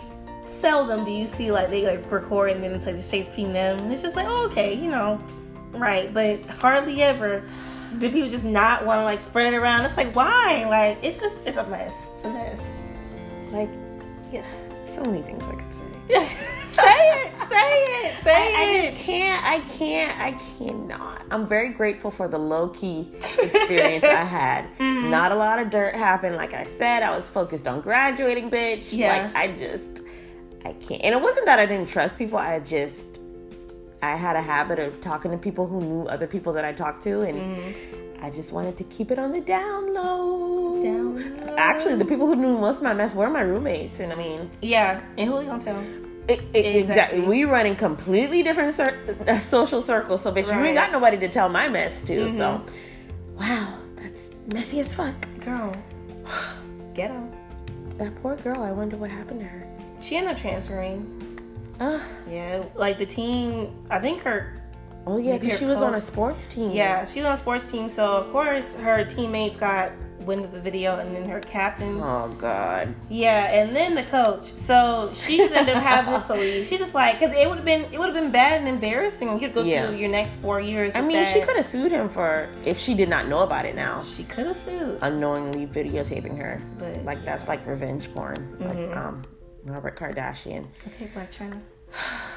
seldom do you see like they like record and then it's like just between them. And it's just like, oh, okay, you know, right. But hardly ever do people just not want to like spread it around. It's like, why? Like, it's just, it's a mess. It's a mess. Like, yeah, so many things I could say. say it, say it, say I, I just can't. I can't. I cannot. I'm very grateful for the low key experience I had. Mm-hmm. Not a lot of dirt happened. Like I said, I was focused on graduating, bitch. Yeah. Like I just, I can't. And it wasn't that I didn't trust people. I just, I had a habit of talking to people who knew other people that I talked to, and I just wanted to keep it on the down low. Down low. Actually, the people who knew most of my mess were my roommates, and I mean, yeah, and who you gonna tell? It, it, exactly. Exactly. We run in completely different cir- uh, social circles, so bitch, you ain't got nobody to tell my mess to. So, Mm-hmm. wow, that's messy as fuck. Girl, get on. That poor girl. I wonder what happened to her. She ended up transferring. Ugh. Yeah, like the team. I think her oh yeah, because she was on a sports team. Yeah, she's on a sports team, so of course her teammates got wind of the video, and then her captain. Oh god. Yeah, and then the coach. So she just ended up having to leave. She's just like, because it would have been, it would have been bad and embarrassing. You could go Yeah. through your next four years. I mean, she could have sued him for if she did not know about it now, She could have sued, unknowingly videotaping her. but Like that's like revenge porn. Like Mm-hmm. um, Robert Kardashian. Okay, Blac Chyna.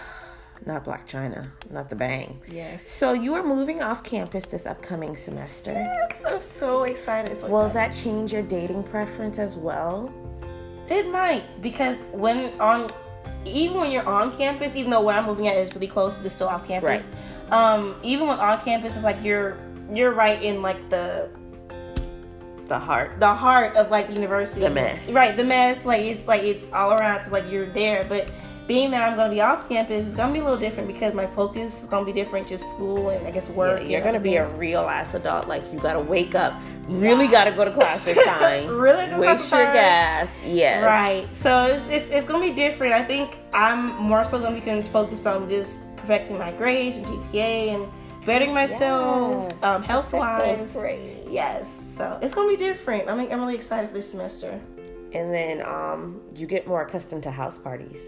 Not Blac Chyna, not the bang. Yes. So you are moving off campus this upcoming semester. Yes, I'm so excited. So Will excited. that change your dating preference as well? It might because when on, even when you're on campus, even though where I'm moving at is really close, but it's still off campus. Right. Um, even when on campus, it's like you're you're right in like the The heart. the heart of like university. The mess. Right, the mess. Like it's like it's all around. It's like you're there, but being that I'm gonna be off campus, it's gonna be a little different because my focus is gonna be different, just school and I guess work. Yeah, you're gonna other be a real ass adult. Like you gotta wake up, really gotta go to class this time. Really go to class waste your time. gas. Yes. Right. So it's, it's, it's going to be different. I think I'm more so going to be focused on just perfecting my grades and GPA and bettering myself Yes. um, health wise. Yes. So it's going to be different. I'm, I'm really excited for this semester. And then um, you get more accustomed to house parties,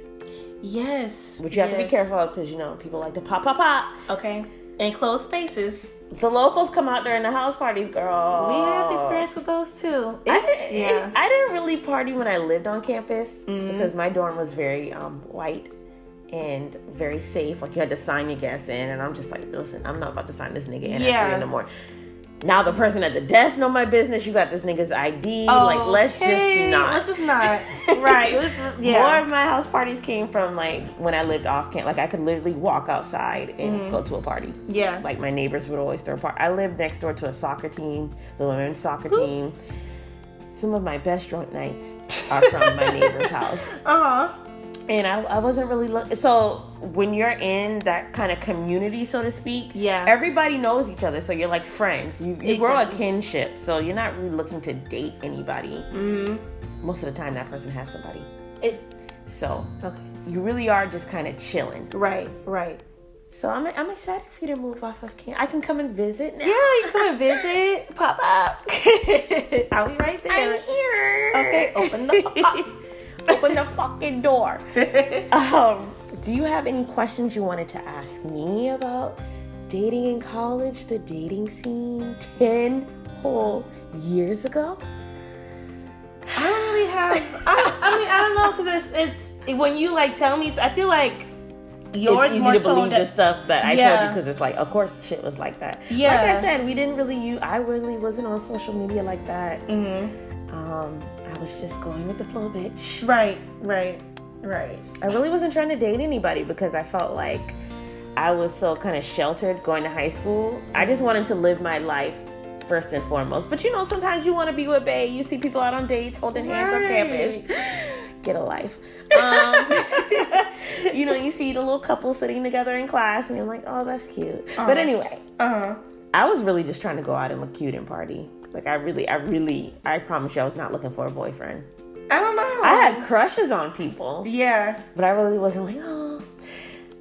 Yes. which you have to be careful of because you know people like to pop, pop, pop. Okay. In closed spaces. The locals come out during the house parties, girl. We have experience with those too. I didn't, yeah. I didn't really party when I lived on campus Mm-hmm. because my dorm was very um, white and very safe. Like you had to sign your guests in, and I'm just like, listen, I'm not about to sign this nigga in Yeah. at three in the morning. Now the person at the desk know my business. You got this nigga's ID. like let's just not. Let's just not. right. Was, yeah. More of my house parties came from like when I lived off camp. Like I could literally walk outside and Mm-hmm. go to a party. yeah. Like my neighbors would always throw a party. I lived next door to a soccer team, the women's soccer team. Some of my best drunk nights are from my neighbor's house. uh huh. And I, I wasn't really look. So when you're in that kind of community, so to speak, Yeah. everybody knows each other. So you're like friends. You, you grow a kinship. So you're not really looking to date anybody. Mm-hmm. Most of the time, that person has somebody. It. So Okay. you really are just kind of chilling. Right. Right. So I'm, I'm excited for you to move off of camp. I can come and visit now. Yeah, you can come and visit, pop up. I'll be right there. I'm here. Okay, open the open the fucking door. Um, do you have any questions you wanted to ask me about dating in college, the dating scene, ten whole years ago? I don't really have. I, I mean, I don't know because it's it's when you like tell me. I feel like yours it's easy more to believe toned the stuff that I told you because it's like, of course, shit was like that. Yeah, Like I said, we didn't really. I really wasn't on social media like that. Mhm. Um, was just going with the flow, bitch. Right. Right. Right. I really wasn't trying to date anybody because I felt like I was so kind of sheltered going to high school. I just wanted to live my life first and foremost. But you know, sometimes you want to be with Bay. You see people out on dates holding hands on campus. Get a life. Um, you know, you see the little couple sitting together in class, and you're like, oh, that's cute. But anyway, Uh huh. I was really just trying to go out and look cute and party. Like, I really, I really, I promise you, I was not looking for a boyfriend. I don't know. I had crushes on people. Yeah. But I really wasn't like, oh,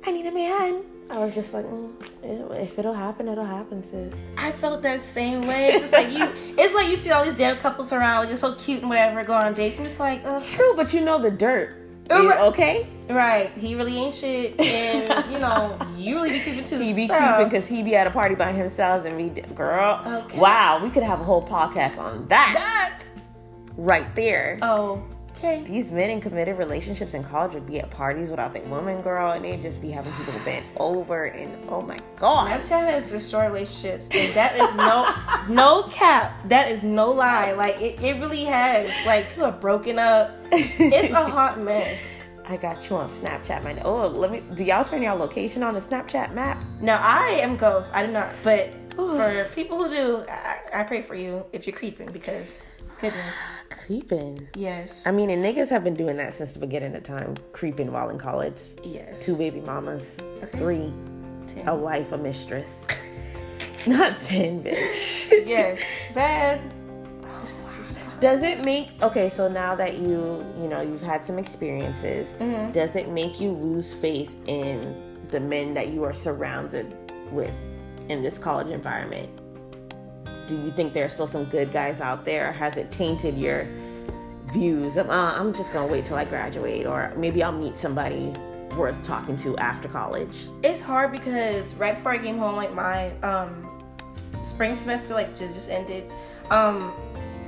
I need a man. I was just like, mm, if it'll happen, it'll happen, sis. I felt that same way. It's just like you. It's like you see all these damn couples around, like they're so cute and whatever, going on dates. I'm just like, ugh. True, but you know the dirt. Right. okay? Right. He really ain't shit, and you know you really be creeping too. He be so- creeping because he be at a party by himself and be, girl, Okay. wow, we could have a whole podcast on that that. right there. Oh, okay. These men in committed relationships in college would be at parties without their woman, girl, and they'd just be having people bent over, and oh my god. Snapchat has destroyed relationships, and that is no no cap. That is no lie. Like it, it really has. Like people are broken up. It's a hot mess. I got you on Snapchat, man. Oh, let me. Do y'all turn your location on the Snapchat map? Now I am ghost. I do not. But for people who do, I, I pray for you if you're creeping because goodness, Creeping. yes, I mean, and niggas have been doing that since the beginning of time, creeping while in college. yes. Two baby mamas, Okay. three, Ten. a wife, a mistress. Not ten, bitch. Yes, bad. Does it make okay? So now that you, you know, you've had some experiences, Mhm. does it make you lose faith in the men that you are surrounded with in this college environment? Do you think there are still some good guys out there? Has it tainted your views of, uh, I'm just gonna wait till I graduate, or maybe I'll meet somebody worth talking to after college? It's hard because right before I came home, like my um spring semester like just, ended. Um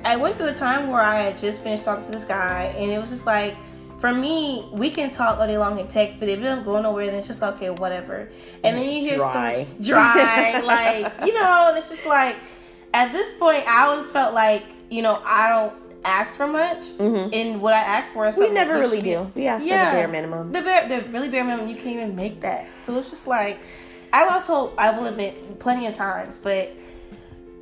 I went through a time where I had just finished talking to this guy and it was just like for me, we can talk all day long in text, but if it don't go nowhere, then it's just okay, whatever. And then you hear Dry. stories, dry, like you know, and it's just like at this point, I always felt like you know I don't ask for much, and what I ask for is Mm-hmm. We never really do. We ask Yeah. for the bare minimum. The bare, the really bare minimum, you can't even make that. So it's just like, I also, I will admit, plenty of times, but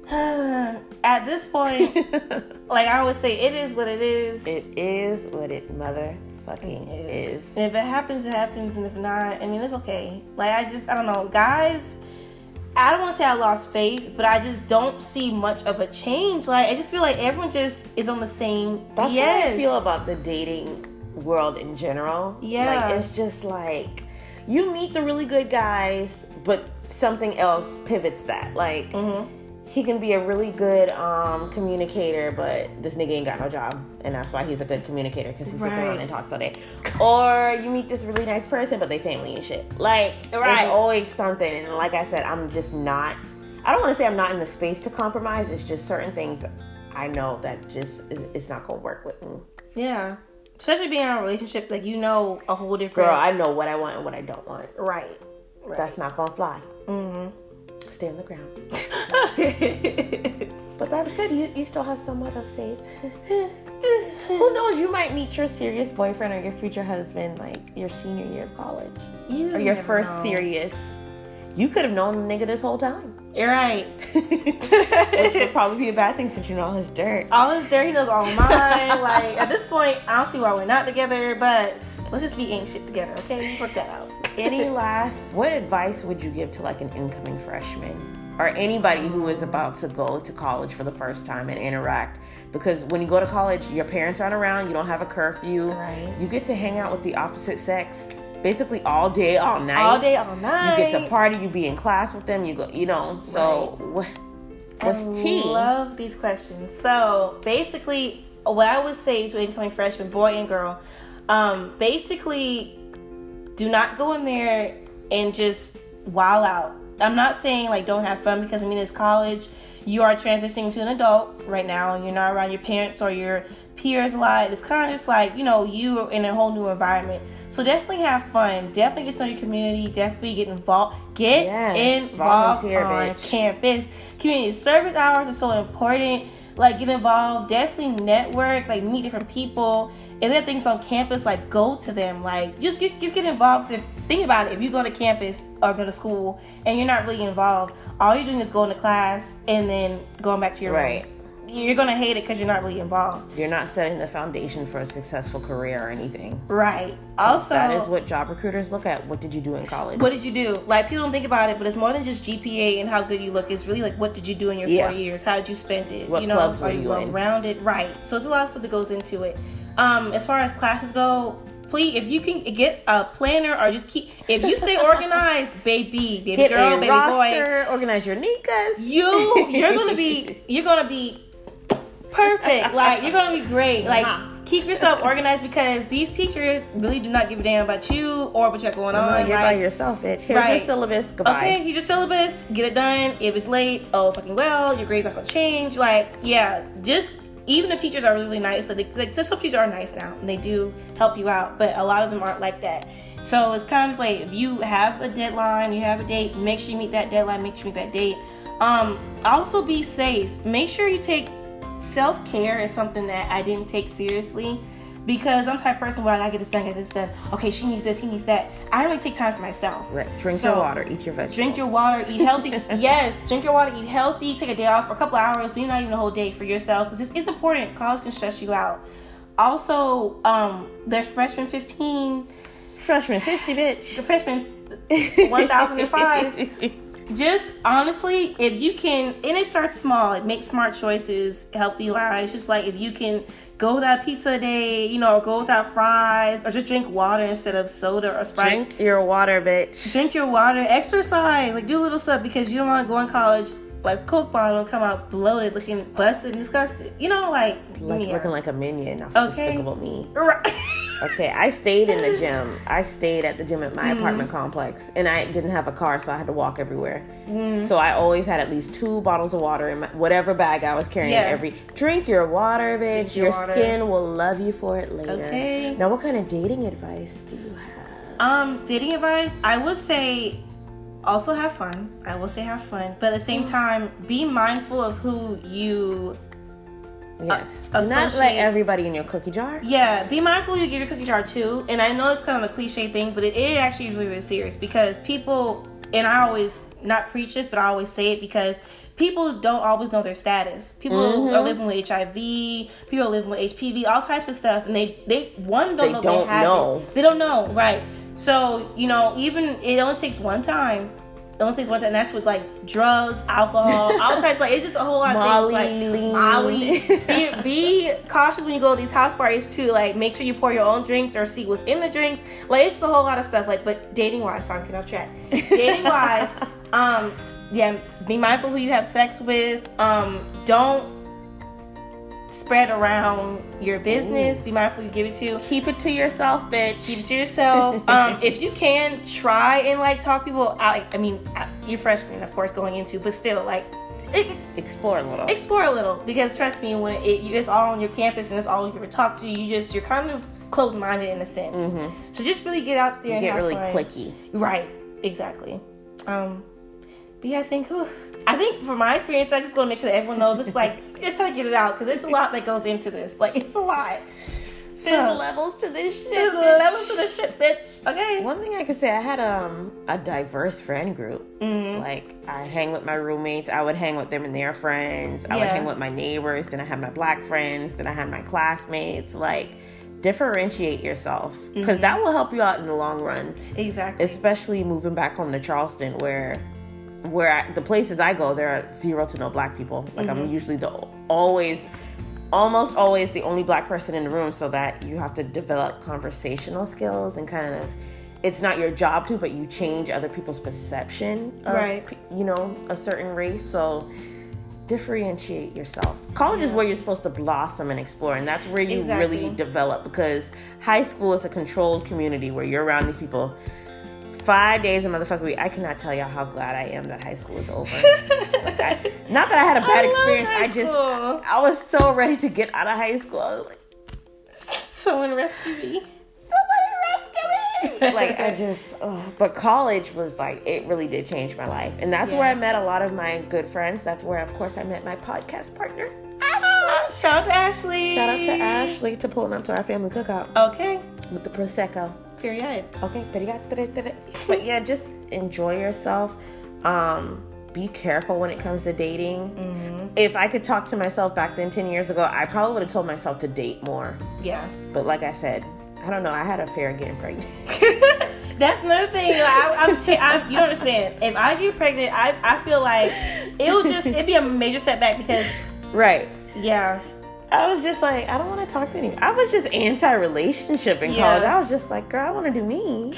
at this point, like I always say, it is what it is. it is what it mother motherfucking is. And if it happens, it happens, and if not, I mean, it's okay. Like I just, I don't know, guys. I don't want to say I lost faith, but I just don't see much of a change. Like I just feel like everyone just is on the same. That's yes. how I feel about the dating world in general. Yeah. Like it's just like you meet the really good guys, but something else pivots that. Like Mhm. He can be a really good um, communicator, but this nigga ain't got no job, and that's why he's a good communicator because he sits Right. around and talks all day. Or you meet this really nice person, but they family and shit. Like Right. it's always something. And like I said, I'm just not. I don't want to say I'm not in the space to compromise. It's just certain things I know that just it's not gonna work with me. Yeah. Especially being in a relationship, like you know a whole different. Girl, I know what I want and what I don't want. right. Right. That's not gonna fly. hmm Stay on the ground. But that's good. You, you still have somewhat of faith. Who knows? You might meet your serious boyfriend or your future husband like your senior year of college You or your first know. serious. You could have known the nigga this whole time, You're right. which would probably be a bad thing since you know all his dirt. all his dirt, he knows all mine. like at this point, I don't see why we're not together. But let's just be ain't shit together, okay? Work that out. Any last? What advice would you give to like an incoming freshman or anybody who is about to go to college for the first time and interact? Because when you go to college, your parents aren't around. You don't have a curfew. Right. You get to hang out with the opposite sex basically all day, all night. all day, all night. You get to party. You be in class with them. You go. You know. So what? What's tea? I tea? love these questions. So basically, what I would say to incoming freshmen, boy and girl, um, basically, do not go in there and just wild out. I'm not saying like don't have fun because I mean it's college. You are transitioning to an adult right now, and you're not around your parents or your peers a lot. It's kind of just like you know you are in a whole new environment. So definitely have fun. Definitely get to know your community. Definitely get involved. Get Yes, involved volunteer, on bitch. campus. Community service hours are so important. Like get involved, definitely network, like meet different people. If there are things on campus, like go to them. Like just get just get involved. if, think about it. If you go to campus or go to school and you're not really involved, all you're doing is going to class and then going back to your Right. room. You're gonna hate it because you're not really involved. You're not setting the foundation for a successful career or anything. Right. Also, that is what job recruiters look at. What did you do in college? What did you do? Like people don't think about it, but it's more than just GPA and how good you look. It's really like what did you do in your Yeah. four years? How did you spend it? What you know, clubs are were you you well rounded? Right. So it's a lot of stuff that goes into it. Um, as far as classes go, please if you can get a planner or just keep if you stay organized, baby, baby Get girl, baby boy, organize your nikas. you you're gonna be you're gonna be perfect. Like you're gonna be great. Like Uh-huh. keep yourself organized because these teachers really do not give a damn about you or what you got going on. you're like, by yourself, bitch. Here's your syllabus. Goodbye. Okay, here's your syllabus. Get it done. If it's late, oh fucking well, your grades not gonna change. Like, yeah, just even if teachers are really nice, so they, like some teachers are nice now and they do help you out, but a lot of them aren't like that. So it's kind of like if you have a deadline, you have a date, make sure you meet that deadline, make sure you meet that date. Um, also be safe. Make sure you take self care is something that I didn't take seriously because I'm the type of person where I gotta get this done, get this done. Okay, she needs this, he needs that. I don't really take time for myself. Right. Drink So, your water. Eat your vegetables. Drink your water, eat healthy. yes, drink your water, eat healthy. Take a day off for a couple hours, maybe not even a whole day for yourself. Because it's, it's important. College can stress you out. Also, um, there's freshman 15, Freshman 50, bitch. the freshman 1005. Just honestly, if you can, and it starts small, it makes smart choices, healthy lives. Just like if you can go without pizza day, you know, or go without fries, or just drink water instead of soda or Sprite Drink your water, bitch. drink your water, exercise, like do a little stuff because you don't want to go in college like Coke bottle and come out bloated, looking busted and disgusted. You know, like Like looking like a minion off Okay. Despicable Me. Right. Okay, I stayed in the gym. I stayed at the gym at my Mm-hmm. apartment complex, and I didn't have a car, so I had to walk everywhere. Mm-hmm. So I always had at least two bottles of water in my, whatever bag I was carrying. Yeah. Every drink your water, bitch. your your water. skin will love you for it later. Okay. Now, what kind of dating advice do you have? Um, dating advice, I would say also have fun. I will say have fun, but at the same time, be mindful of who you Yes. Uh, not let associate- everybody in your cookie jar. Yeah, be mindful you give your cookie jar too. And I know it's kind of a cliche thing, but it, it actually is really, really serious because people, and I always not preach this, but I always say it because people don't always know their status. People Mm-hmm. are living with HIV, people are living with HPV, all types of stuff, and they they one don't They know don't they have know. it. They don't know, right? So you know, even it only takes one time. It only one time. And that's with like drugs, alcohol, all types. Like it's just a whole lot of Molly, things. Like lean. Molly, be, be cautious when you go to these house parties too. Like, make sure you pour your own drinks or see what's in the drinks. Like, it's just a whole lot of stuff. Like, but dating wise, sorry, I'm getting off track. Dating wise, um, yeah, be mindful who you have sex with. Um, don't spread around your business. Be mindful you give it to. Keep it to yourself, bitch. Keep it to yourself. um, if you can, try and like talk people out. I mean, you're freshman, of course, going into, but still, like. It, Explore a little. explore a little because trust me when it, it's all on your campus and it's all you ever talk to you just you're kind of closed-minded in a sense so just really get out there you and get really fun. clicky. right exactly um but yeah i think whew, i think from my experience i just want to make sure that everyone knows it's like just how to get it out because it's a lot that goes into this like it's a lot There's so, levels to this shit. there's bitch. levels to this shit bitch okay One thing I could say, I had um a diverse friend group. Mm-hmm. Like I hang with my roommates, I would hang with them and their friends. I would hang with my neighbors. Then I had my black friends. Then I had my classmates. Like differentiate yourself because Mm-hmm. that will help you out in the long run. exactly Especially moving back home to Charleston, where where I, the places I go, there are zero to no black people. Like I'm Mm-hmm. usually the always almost always the only black person in the room so that you have to develop conversational skills and kind of it's not your job to but you change other people's perception of Right. you know a certain race so differentiate yourself college is where you're supposed to blossom and explore and that's where you Exactly. really develop because high school is a controlled community where you're around these people five days a motherfucker week i cannot tell y'all how glad i am that high school is over I- not that i had a bad I experience i just. I was so ready to get out of high school. I was like, someone rescue me somebody rescue me! like I just, ugh. but college was like it really did change my life, and that's where I met a lot of my good friends. That's where, of course, I met my podcast partner. Ah, shout out to ashley Shout out to Ashley to pulling up to our family cookout okay with the prosecco. Period Okay, but but yeah, just enjoy yourself. Um, be careful when it comes to dating. If I could talk to myself back then, ten years ago, I probably would have told myself to date more. yeah But like I said, I don't know. I had a fear of getting pregnant. That's another thing. Like, I, I'm, ta- I, you understand. If I get pregnant, I, I feel like it will just it'd be a major setback because right. yeah, I was just like, I don't want to talk to anyone. I was just anti-relationship in Yeah. college. I was just like, girl, I want to do me.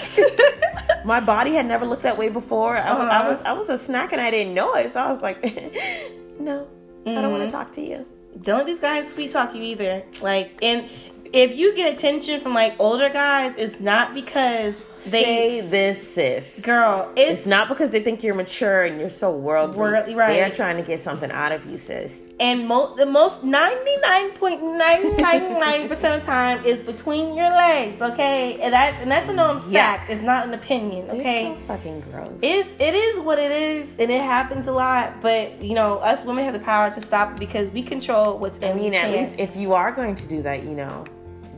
My body had never looked that way before. I was, I Uh-huh. was, I was a snack and I didn't know it. So I was like, no, I don't Mm-hmm. want to talk to you. don't let these guys sweet talk you either. Like, and if you get attention from like older guys, it's not because they, Say this, sis. girl, it's, It's not because they think you're mature and you're so worldly. Worldly, right. They're trying to get something out of you, sis. and mo- the most ninety nine point nine nine nine percent of the time is between your legs. Okay, and that's and that's a known Yeah. fact. It's not an opinion. Okay. so fucking gross. It's it is what it is, and it happens a lot. But you know, us women have the power to stop because we control what's in I mean, at pants. least if you are going to do that, you know,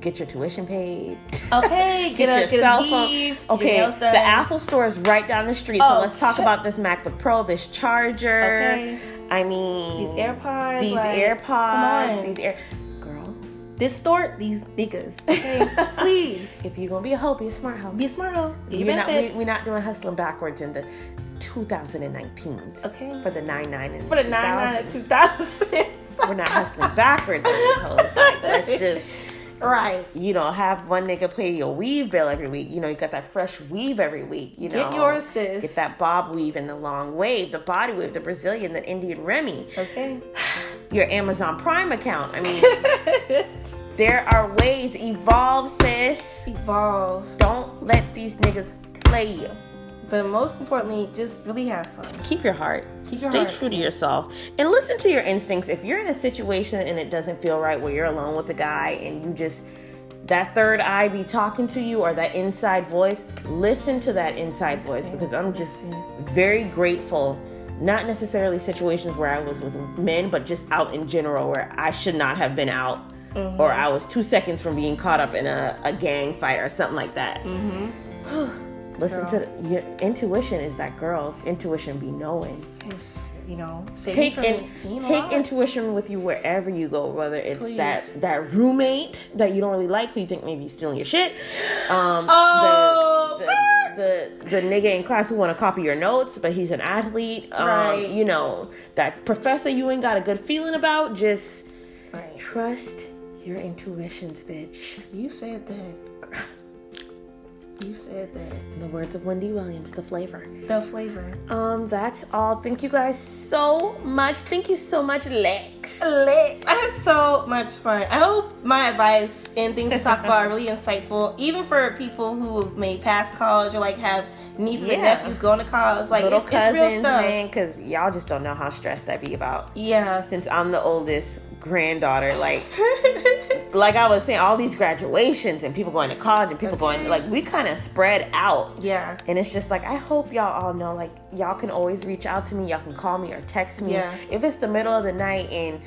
get your tuition paid. okay, get, a your get cell a phone. Okay, the Apple store is right down the street. So Oh. let's talk about this MacBook Pro, this charger. Okay. I mean, These AirPods, these like, AirPods, come on. these Air. Girl, Distort these niggas. Okay, please if you're gonna be a hoe, be a smart hoe. be a smart. hoe. Get We're not, we, we're not doing hustling backwards in the 2019s. Okay. For the 99 and for the nine nine and 2000s. two thousand. We're not hustling backwards hoes. Like, let's just. Right. you know, have one nigga play your weave bill every week. You know, you got that fresh weave every week. You know, Get yours, sis. Get that bob weave and the long wave, the body wave, the Brazilian, the Indian Remy, Okay. your Amazon Prime account. I mean, There are ways. Evolve, sis. Evolve. Don't let these niggas play you. But most importantly, just really have fun. Keep your heart. Keep your Stay heart. true to yourself and listen to your instincts. If you're in a situation and it doesn't feel right where you're alone with a guy and you just that third eye be talking to you or that inside voice, listen to that inside voice because I'm just very grateful. Not necessarily situations where I was with men, but just out in general where I should not have been out Mm-hmm. or I was two seconds from being caught up in a, a gang fight or something like that. Listen to your intuition is that girl. Intuition be knowing. It's, you know, Take in, from seeing a take intuition with you wherever you go, whether it's Please. that that roommate that you don't really like who you think may be stealing your shit. Um, Oh, the, the, the the nigga in class who want to copy your notes, but he's an athlete. Um, Right. You know that professor you ain't got a good feeling about. Just Right. trust your intuitions, bitch. You said that. You said that. In the words of Wendy Williams, the flavor. The flavor. Um, that's all. Thank you guys so much. Thank you so much, Lex. Lit. I had so much fun. I hope my advice and things we talk about are really insightful, even for people who have made past college or like have nieces and nephews going to college. Like Little it's, it's real cousins, stuff. man, because y'all just don't know how stressed I be about. Yeah. Since I'm the oldest granddaughter, like, like I was saying, all these graduations and people going to college and people going, like, we kind of spread out. yeah. And it's just like I hope y'all all know, like y'all can always reach out to me. Y'all can call me or text me. Yeah. If it's the middle of the night and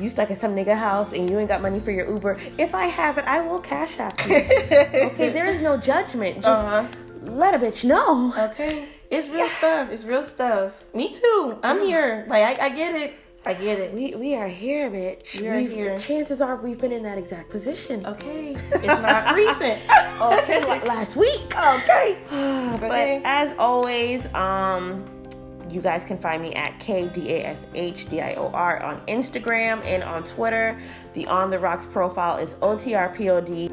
you stuck at some nigga house and you ain't got money for your Uber, if I have it, I will cash out you. okay, there is no judgment. Just Uh-huh. let a bitch know. Okay. It's real stuff. It's real stuff. Me too. I'm here. Like I, I get it. I get it. We we are here, bitch. We are We've- here. Chances are we've been in that exact position. Okay. It's not recent. Okay, last week. Okay. but Okay. as always, um, you guys can find me at K D A S H D I O R on Instagram and on Twitter. The On the Rocks profile is O T R P O D.